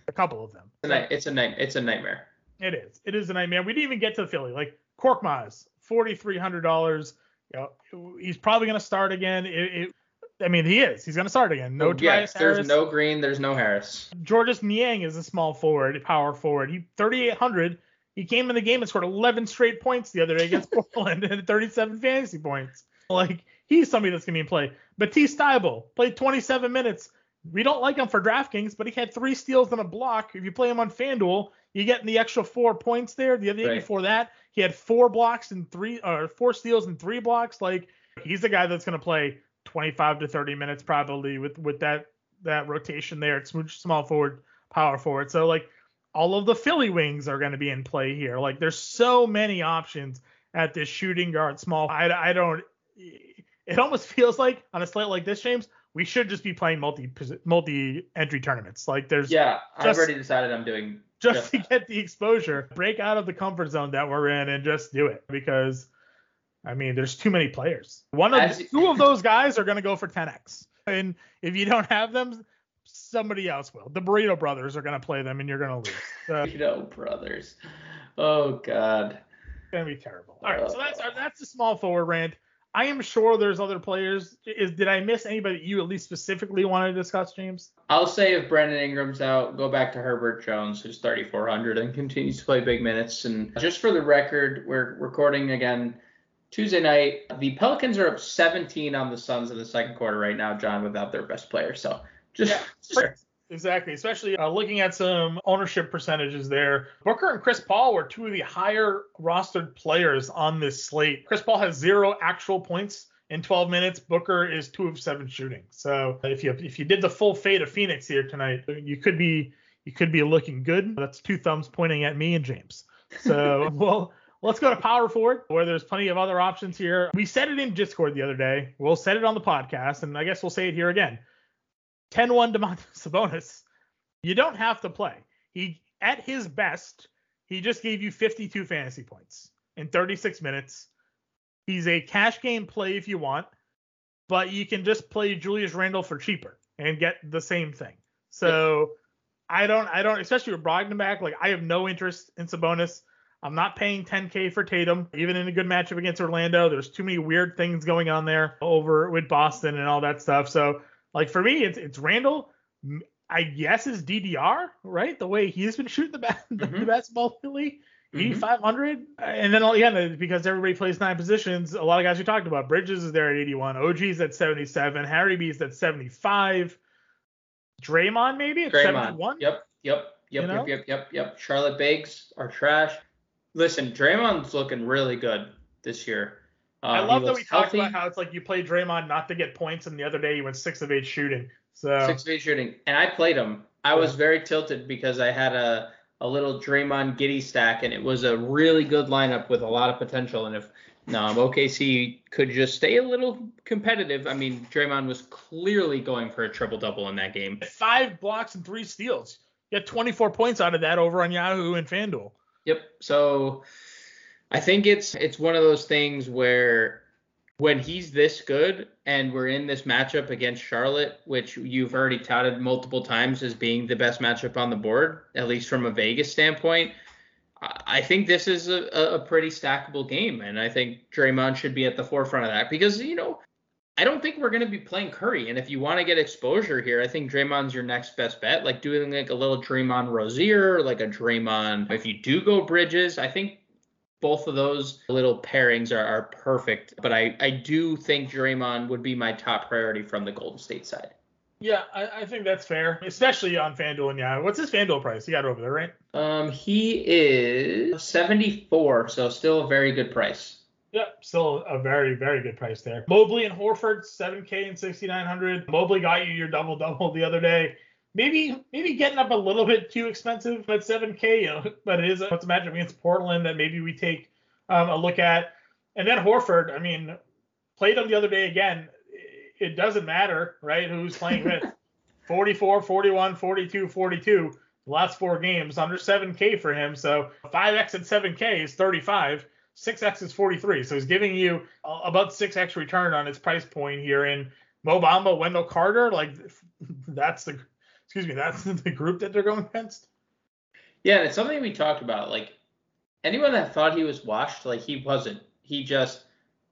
a couple of them. It's a, it's a night. It's a nightmare. It is. It is a nightmare. We didn't even get to Philly. Like Korkmaz, forty three hundred dollars. You know, he's probably going to start again. It, it, I mean, he is. He's going to start again. No oh, yes, there's no Green. There's no Harris. Georges Niang is a small forward, power forward. He 3,800. He came in the game and scored 11 straight points the other day against Portland and 37 fantasy points. Like he's somebody that's going to be in play. Matisse Thybulle played 27 minutes. We don't like him for DraftKings, but he had three steals and a block. If you play him on FanDuel, you get the extra four points there. The other day right. before that, he had four blocks and three, or four steals and three blocks. Like he's the guy that's going to play 25 to 30 minutes probably with with that that rotation there. It's small forward, power forward. So like all of the Philly wings are going to be in play here. Like there's so many options at this shooting guard small. I, I don't. It almost feels like on a slate like this, James, we should just be playing multi multi entry tournaments. Like there's yeah, just, I've already decided I'm doing just, just to get the exposure, break out of the comfort zone that we're in, and just do it because I mean, there's too many players. One of As, two of those guys are going to go for 10x, and if you don't have them, somebody else will. The Burrito Brothers are going to play them, and you're going to lose. So, Burrito Brothers. Oh God. It's going to be terrible. Oh. All right, so that's our, that's the small forward rant. I am sure there's other players. Is did I miss anybody that you at least specifically want to discuss, James? I'll say if Brandon Ingram's out, go back to Herbert Jones, who's 3,400 and continues to play big minutes. And just for the record, we're recording again Tuesday night. The Pelicans are up 17 on the Suns in the second quarter right now, John, without their best player. So just, Yeah, just Exactly, especially uh, looking at some ownership percentages there. Booker and Chris Paul were two of the higher rostered players on this slate. Chris Paul has zero actual points in 12 minutes. Booker is two of seven shooting. So if you if you did the full fade of Phoenix here tonight, you could be you could be looking good. That's two thumbs pointing at me and James. So well. Let's go to power forward, where there's plenty of other options here. We said it in Discord the other day. We'll set it on the podcast, and I guess we'll say it here again. 10-1 Domantas Sabonis, you don't have to play. He at his best, he just gave you 52 fantasy points in 36 minutes. He's a cash game play if you want, but you can just play Julius Randle for cheaper and get the same thing. So I don't I don't especially with Brogdon back, like I have no interest in Sabonis. I'm not paying 10k for Tatum, even in a good matchup against Orlando. There's too many weird things going on there over with Boston and all that stuff. So like for me, it's it's Randle. I guess is DDR, right? The way he's been shooting the, ba- the Mhm. basketball lately. Mhm. 8,500. And then again, because everybody plays nine positions, a lot of guys we talked about. Bridges is there at 81. OG's at 77. Harry B's at 75. Draymond maybe at Draymond. 71. Yep, yep, yep, You know? yep, yep, yep, yep. Charlotte Bakes are trash. Listen, Draymond's looking really good this year. Uh, I love that we talked about how it's like you play Draymond not to get points, and the other day he went six of eight shooting. So Six eight shooting, and I played him. I was very tilted because I had a a little Draymond Giddey stack, and it was a really good lineup with a lot of potential. And if um, OKC could just stay a little competitive, I mean, Draymond was clearly going for a triple double in that game. five blocks and three steals. You got 24 points out of that over on Yahoo and FanDuel. Yep. So I think it's it's one of those things where when he's this good and we're in this matchup against Charlotte, which you've already touted multiple times as being the best matchup on the board, at least from a Vegas standpoint, I think this is a a pretty stackable game, and I think Draymond should be at the forefront of that because you know I don't think we're going to be playing Curry, and if you want to get exposure here, I think Draymond's your next best bet. Like doing like a little Draymond Rozier, like a Draymond. If you do go Bridges, I think both of those little pairings are, are perfect. But I I do think Draymond would be my top priority from the Golden State side. Yeah, I, I think that's fair, especially on FanDuel and Yahoo. What's his FanDuel price? You got it over there, right? Um, he is 74, so still a very good price. Yep, still a very, very good price there. Mobley and Horford, 7K and 6,900. Mobley got you your double double the other day. Maybe, maybe getting up a little bit too expensive at 7K, you know, but it is it's a matchup against Portland that maybe we take um, a look at. And then Horford, I mean, played him the other day again. It doesn't matter, right? Who's playing with 44, 41, 42, 42. The last four games under 7K for him. So 5x at 7K is 35. 6x is 43. So he's giving you about 6x return on its price point here in Mo Bamba, Wendell Carter. Like that's the excuse me, that's the group that they're going against. Yeah, it's something we talked about. Like anyone that thought he was washed, like he wasn't. He just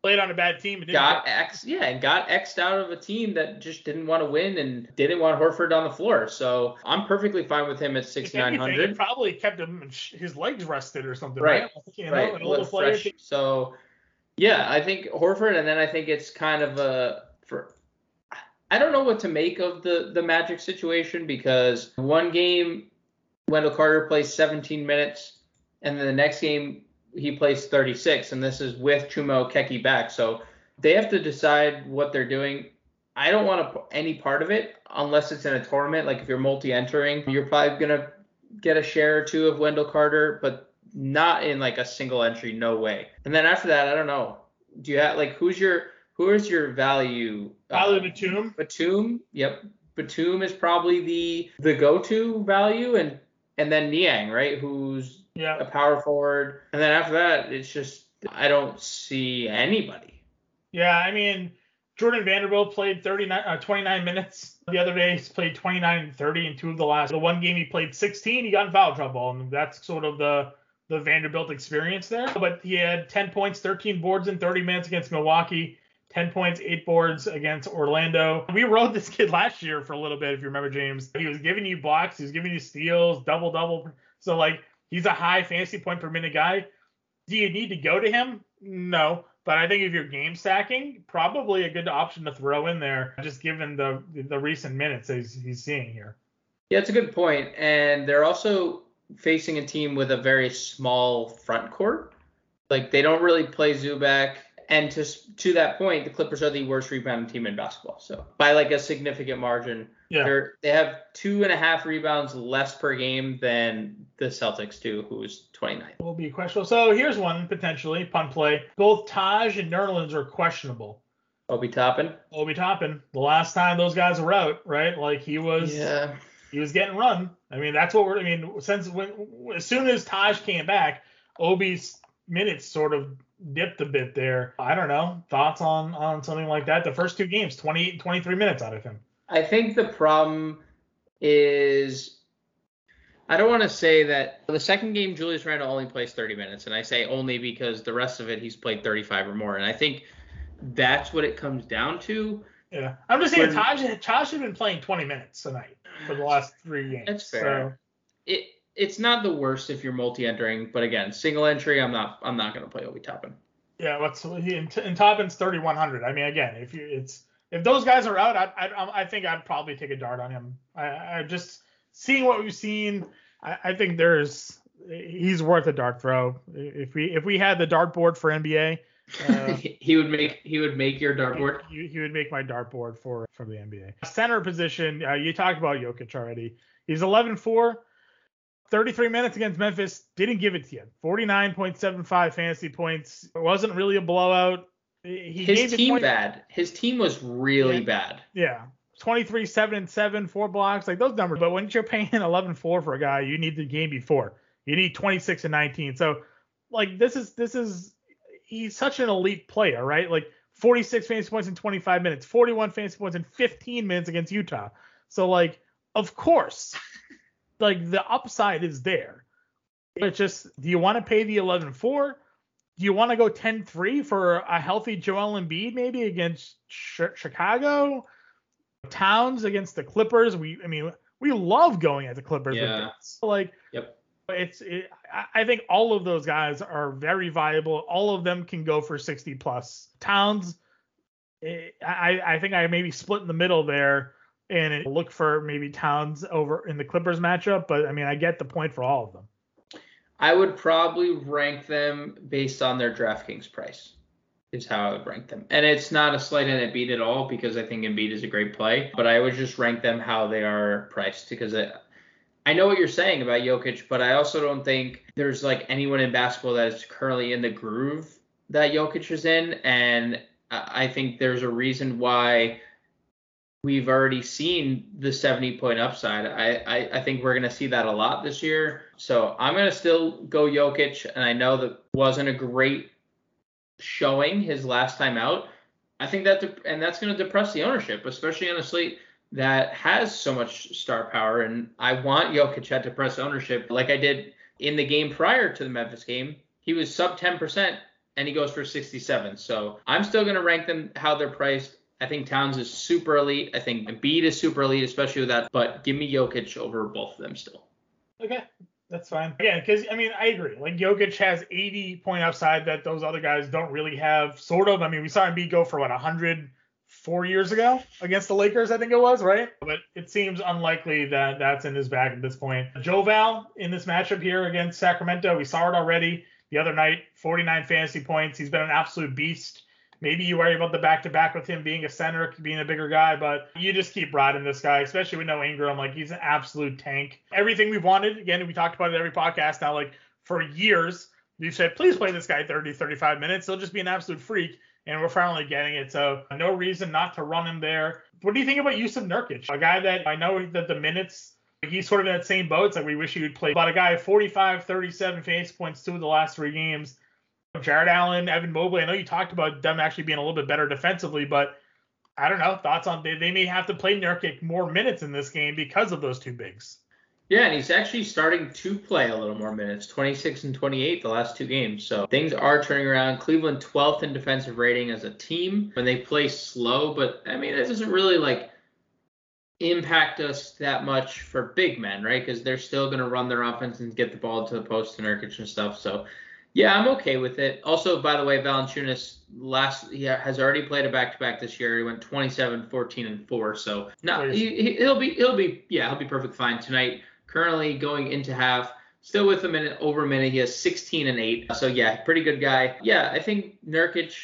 Played on a bad team and got get- X, yeah, and got X'd out of a team that just didn't want to win and didn't want Horford on the floor. So I'm perfectly fine with him at if anything, 6,900. It probably kept him his legs rested or something, Right, right? You know, right, an older with player. fresh- So yeah, I think Horford, and then I think it's kind of a for. I don't know what to make of the the Magic situation because one game Wendell Carter plays 17 minutes, and then the next game he plays 36, and this is with Chuma Okeke back. So they have to decide what they're doing. I don't want to put any part of it unless it's in a tournament. Like if you're multi-entering, you're probably gonna get a share or two of Wendell Carter, but not in like a single entry. No way. And then after that, I don't know. Do you have like who's your who is your value? Probably uh, Batum. Batum. Yep. Batum is probably the the go-to value, and and then Niang, right? Who's a power forward. And then after that, it's just I don't see anybody. Yeah, I mean, Jordan Vanderbilt played 39, uh, 29 minutes the other day. He's played 29 and 30 in two of the last. The one game he played 16, he got in foul trouble, and that's sort of the the Vanderbilt experience there. But he had 10 points, 13 boards in 30 minutes against Milwaukee. 10 points, 8 boards against Orlando. We rode this kid last year for a little bit, if you remember, James. He was giving you blocks, he was giving you steals, double double. So, like, he's a high fantasy point per minute guy. Do you need to go to him? No. But I think if you're game sacking, probably a good option to throw in there, just given the the recent minutes he's, he's seeing here. Yeah, it's a good point. And they're also facing a team with a very small front court. Like they don't really play Zubac and to to that point, the Clippers are the worst rebounding team in basketball. So by like a significant margin, yeah. They're, they have two and a half rebounds less per game than the Celtics do, who's 29. Will be questionable. So here's one potentially pun play. Both Taj and Nerlens are questionable. Obi Toppin. Obi Toppin. The last time those guys were out, right? Like he was. Yeah. He was getting run. I mean, that's what we're. I mean, since when, as soon as Taj came back, Obi's minutes sort of dipped a bit there. I don't know. Thoughts on on something like that? The first two games, 28 23 minutes out of him. I think the problem is I don't want to say that the second game Julius Randle only plays 30 minutes, and I say only because the rest of it he's played 35 or more, and I think that's what it comes down to. Yeah, I'm just saying Taj, Taj has been playing 20 minutes tonight for the last three games. That's fair. So. It it's not the worst if you're multi-entering, but again, single entry, I'm not I'm not gonna play Obi Toppin. Yeah, what's he in Toppin's 3100. I mean, again, if you it's if those guys are out, I I, I think I'd probably take a dart on him. I, I just seeing what we've seen, I, I think there's he's worth a dart throw. If we if we had the dart board for NBA. Uh, he would make he would make your dartboard. He, he, would make my dartboard for for the NBA. Center position, uh, you talked about Jokic already. He's 11-4, 33 minutes against Memphis, didn't give it to you. 49.75 fantasy points. It wasn't really a blowout. He His team 20, bad. His team was really yeah, bad. Yeah. 23, 7 and 7, four blocks, like those numbers. But when you're paying 11 4 for a guy, you need the game before. You need 26 and 19. So, like, this is, this is, he's such an elite player, right? Like, 46 fantasy points in 25 minutes, 41 fantasy points in 15 minutes against Utah. So, like, of course, like the upside is there. It's just, do you want to pay the 11-4? Do you want to go 10-3 for a healthy Joel Embiid maybe against Chicago? Towns against the Clippers. We, I mean, we love going at the Clippers. Yeah. Like, yep. It's, it, I think all of those guys are very viable. All of them can go for 60 plus. Towns, eh, I, I think I maybe split in the middle there and look for maybe Towns over in the Clippers matchup. But I mean, I get the point for all of them. I would probably rank them based on their DraftKings price. Is how I would rank them, and it's not a slight on Embiid at all because I think Embiid is a great play. But I would just rank them how they are priced because I, I know what you're saying about Jokic, but I also don't think there's like anyone in basketball that is currently in the groove that Jokic is in, and I think there's a reason why we've already seen the 70 point upside. I, I, I think we're going to see that a lot this year. So I'm going to still go Jokic. And I know that wasn't a great showing his last time out. I think that, and that's going to depress the ownership, especially on a slate that has so much star power. And I want Jokic at depressed ownership like I did in the game prior to the Memphis game. He was sub 10% and he goes for 67. So I'm still going to rank them how they're priced. I think Towns is super elite. I think Embiid is super elite, especially with that. But give me Jokic over both of them still. Okay, that's fine. Yeah, because I mean, I agree. Like Jokic has 80 point upside that those other guys don't really have. Sort of. I mean, we saw Embiid go for what 100 four years ago against the Lakers, I think it was, right? But it seems unlikely that that's in his bag at this point. Joval in this matchup here against Sacramento, we saw it already the other night. 49 fantasy points. He's been an absolute beast. Maybe you worry about the back to back with him being a center, being a bigger guy, but you just keep riding this guy, especially with no Ingram. Like he's an absolute tank. Everything we've wanted. Again, we talked about it every podcast now. Like for years, we've said, please play this guy 30, 35 minutes. He'll just be an absolute freak. And we're finally getting it. So no reason not to run him there. What do you think about Jusuf Nurkic? A guy that I know that the minutes he's sort of in that same boat. It's like we wish he would play. But a guy 45, 37 fantasy points two of the last three games. Jarrett Allen, Evan Mobley. I know you talked about them actually being a little bit better defensively, but I don't know. Thoughts on they, they may have to play Nurkic more minutes in this game because of those two bigs. Yeah, and he's actually starting to play a little more minutes, 26 and 28 the last two games. So things are turning around. Cleveland 12th in defensive rating as a team when they play slow, but I mean that doesn't really like impact us that much for big men, right? Because they're still going to run their offense and get the ball to the post and Nurkic and stuff. So yeah, I'm okay with it. Also, by the way, Valanciunas last he has already played a back-to-back this year. He went 27, 14, and four. So no, he, he'll be he'll be yeah he'll be perfect fine tonight. Currently going into half, still with a minute over a minute. He has 16 and eight. So yeah, pretty good guy. Yeah, I think Nurkic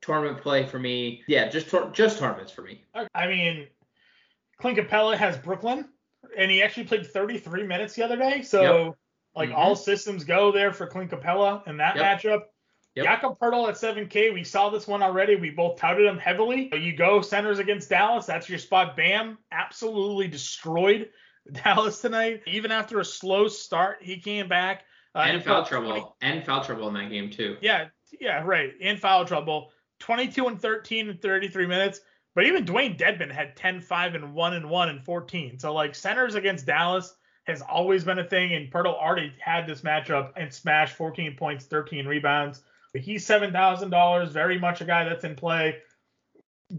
tournament play for me. Yeah, just tor- just tournaments for me. I mean, Clint Capela has Brooklyn, and he actually played 33 minutes the other day. So. Yep like mm-hmm. all systems go there for Clint Capela in that yep. matchup. Yep. Jakob Poeltl at 7K. We saw this one already. We both touted him heavily. You go centers against Dallas. That's your spot. Bam. Absolutely destroyed Dallas tonight. Even after a slow start, he came back. Uh, and, foul trouble. 20. And foul trouble in that game too. Yeah. Yeah. Right. And foul trouble. 22 and 13 in 33 minutes. But even Dewayne Dedmon had 10, 5, and 1 and 1 and 14. So like centers against Dallas has always been a thing, and Poeltl already had this matchup and smashed 14 points, 13 rebounds. But he's seven thousand dollars, very much a guy that's in play.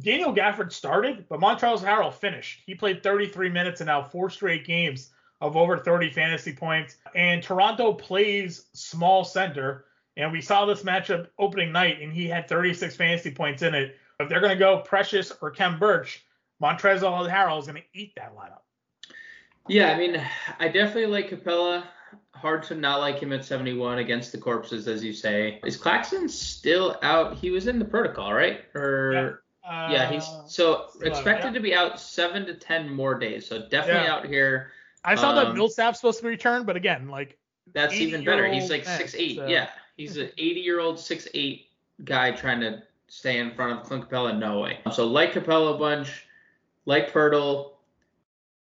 Daniel Gafford started, but Montrezl Harrell finished. He played 33 minutes and now four straight games of over 30 fantasy points. And Toronto plays small center, and we saw this matchup opening night, and he had 36 fantasy points in it. If they're going to go Precious or Khem Birch, Montrezl Harrell is going to eat that lineup. Yeah, I mean, I definitely like Capela. Hard to not like him at 71 against the corpses, as you say. Is Claxton still out? He was in the protocol, right? Or yeah, uh, yeah he's so expected yeah. to be out seven to ten more days. So definitely yeah. out here. I saw um, that Millsap's supposed to return, but again, like that's even better. He's like six eight. So. Yeah, he's an 80 year old six eight guy trying to stay in front of Clint Capela. No way. So like Capela a bunch, like Poeltl,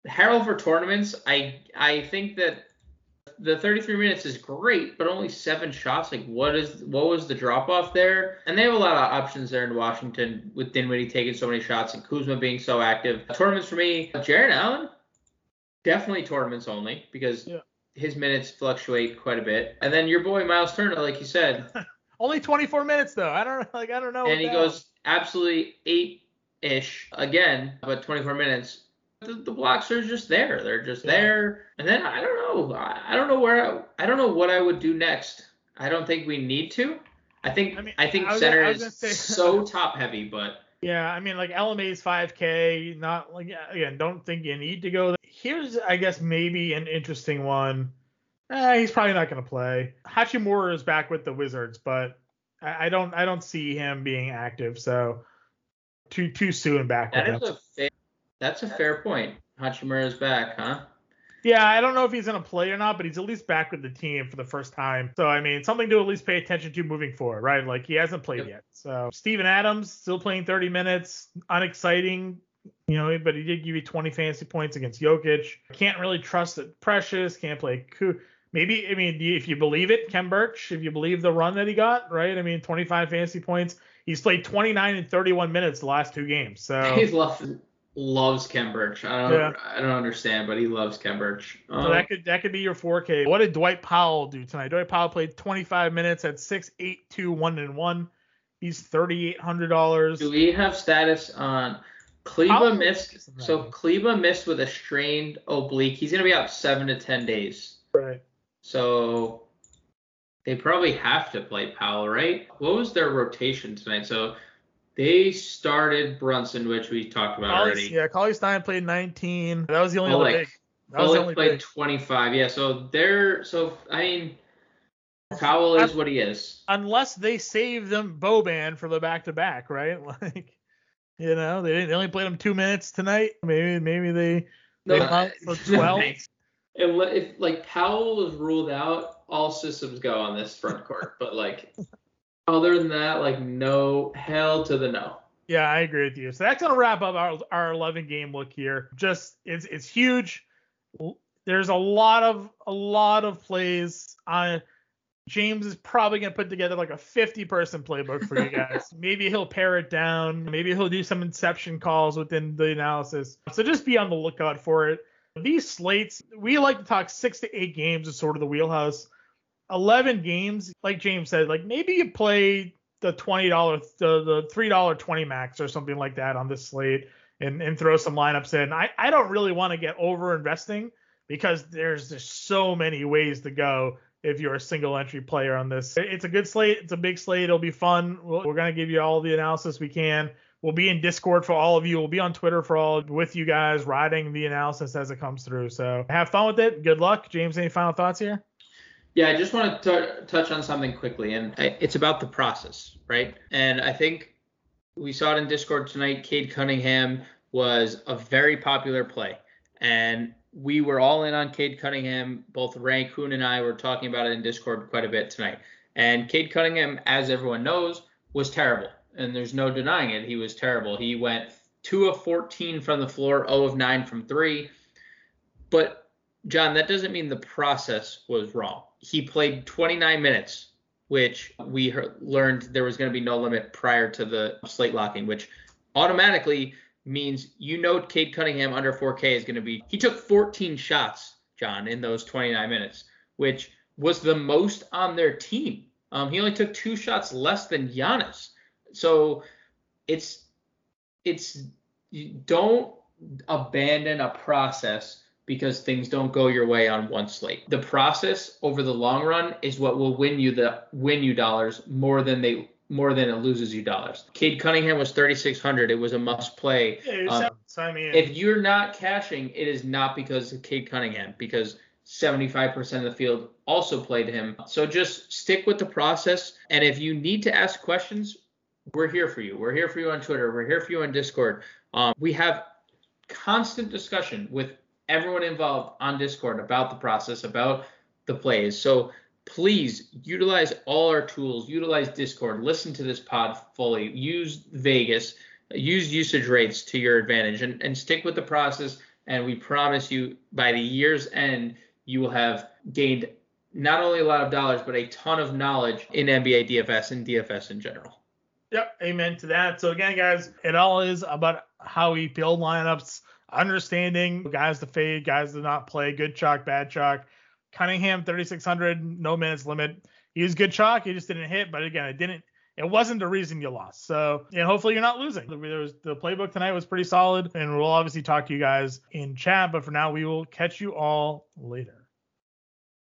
Harrell for tournaments, I I think that the 33 minutes is great, but only seven shots. Like, what is what was the drop off there? And they have a lot of options there in Washington with Dinwiddie taking so many shots and Kuzma being so active. Tournaments for me, Jarrett Allen, definitely tournaments only because yeah. his minutes fluctuate quite a bit. And then your boy Miles Turner, like you said, only 24 minutes though. I don't like I don't know. And he goes absolutely eight ish again, but 24 minutes the, the blocks are just there. They're just yeah. there. And then I don't know. I, I don't know where I, I don't know what I would do next. I don't think we need to. I think I, mean, I think center is say, so top heavy, but yeah, I mean like LMA's 5K. Not like again, don't think you need to go. There. Here's I guess maybe an interesting one. Eh, he's probably not going to play. Hachimura is back with the Wizards, but I, I, don't I don't see him being active. So too too soon back. That is a fair that's a fair point. Hachimura's back, huh? Yeah, I don't know if he's gonna play or not, but he's at least back with the team for the first time. So I mean, something to at least pay attention to moving forward, right? Like he hasn't played yep. yet. So Steven Adams still playing 30 minutes, unexciting, you know, but he did give you 20 fantasy points against Jokic. Can't really trust it. Precious can't play. Maybe I mean, if you believe it, Khem Birch, if you believe the run that he got, right? I mean, 25 fantasy points. He's played 29 and 31 minutes the last two games. So he's left loves Khem Birch. I don't yeah. I don't understand, but he loves Khem Birch. Um, so that could that could be your 4K. What did Dwight Powell do tonight? Dwight Powell played 25 minutes at 6 8 2 1 and 1. He's $3800. Do we have status on Kleber missed so Kleber missed with a strained oblique. He's going to be out 7 to 10 days. Right. So they probably have to play Powell, right? What was their rotation tonight? So they started Brunson, which we talked about already. Yeah, Cauley-Stein played 19. That was the only oh, like, big. That was the only played big. 25. Yeah, so they're so I mean Powell is what he is. Unless they save them Boban for the back to back, right? Like you know, they, they only played him two minutes tonight. Maybe maybe they no, they for 12. if like Powell is ruled out, all systems go on this front court. but like other than that, like no hell to the no. Yeah, I agree with you. So that's gonna wrap up our our 11 game look here. Just it's it's huge. There's a lot of a lot of plays on James is probably going to put together like a 50 person playbook for you guys. maybe he'll pare it down. Maybe he'll do some inception calls within the analysis. So just be on the lookout for it. These slates, we like to talk six to eight games is sort of the wheelhouse. 11 games, like James said, like maybe you play the $20, the, the $3 20 max or something like that on this slate and, and throw some lineups in. I, I don't really want to get over investing because there's just so many ways to go if you're a single entry player on this. It's a good slate. It's a big slate. It'll be fun. We're going to give you all the analysis we can. We'll be in Discord for all of you. We'll be on Twitter for all with you guys, writing the analysis as it comes through. So have fun with it. Good luck. James, any final thoughts here? Yeah, I just want to t- touch on something quickly, and it's about the process, right? And I think we saw it in Discord tonight. Cade Cunningham was a very popular play, and we were all in on Cade Cunningham. Both Ray Kuhn and I were talking about it in Discord quite a bit tonight. And Cade Cunningham, as everyone knows, was terrible. And there's no denying it. He was terrible. He went 2 of 14 from the floor, 0 of 9 from 3. But, John, that doesn't mean the process was wrong. He played 29 minutes, which we learned there was going to be no limit prior to the slate locking, which automatically means you know Cade Cunningham under 4K is going to be. He took 14 shots, John, in those 29 minutes, which was the most on their team. Um, he only took two shots less than Giannis. So it's it's don't abandon a process because things don't go your way on one slate. The process over the long run is what will win you the win you dollars more than they more than it loses you dollars. Cade Cunningham was 3,600. It was a must play. Yeah, um, sign me in. If you're not cashing, it is not because of Cade Cunningham, because 75% of the field also played him. So just stick with the process. And if you need to ask questions, we're here for you. We're here for you on Twitter. We're here for you on Discord. Um, we have constant discussion with everyone involved on Discord about the process, about the plays. So please utilize all our tools, utilize Discord, listen to this pod fully, use Vegas, use usage rates to your advantage, and, and stick with the process. And we promise you by the year's end, you will have gained not only a lot of dollars, but a ton of knowledge in NBA DFS and DFS in general. Yep, amen to that. So again, guys, it all is about how we build lineups, understanding guys to fade, guys to not play, good chalk, bad chalk Cunningham 3600, no minutes limit. He was good chalk. He just didn't hit. But again, it didn't. It wasn't the reason you lost. So, and hopefully you're not losing. There was, the playbook tonight was pretty solid, and we'll obviously talk to you guys in chat. But for now, we will catch you all later.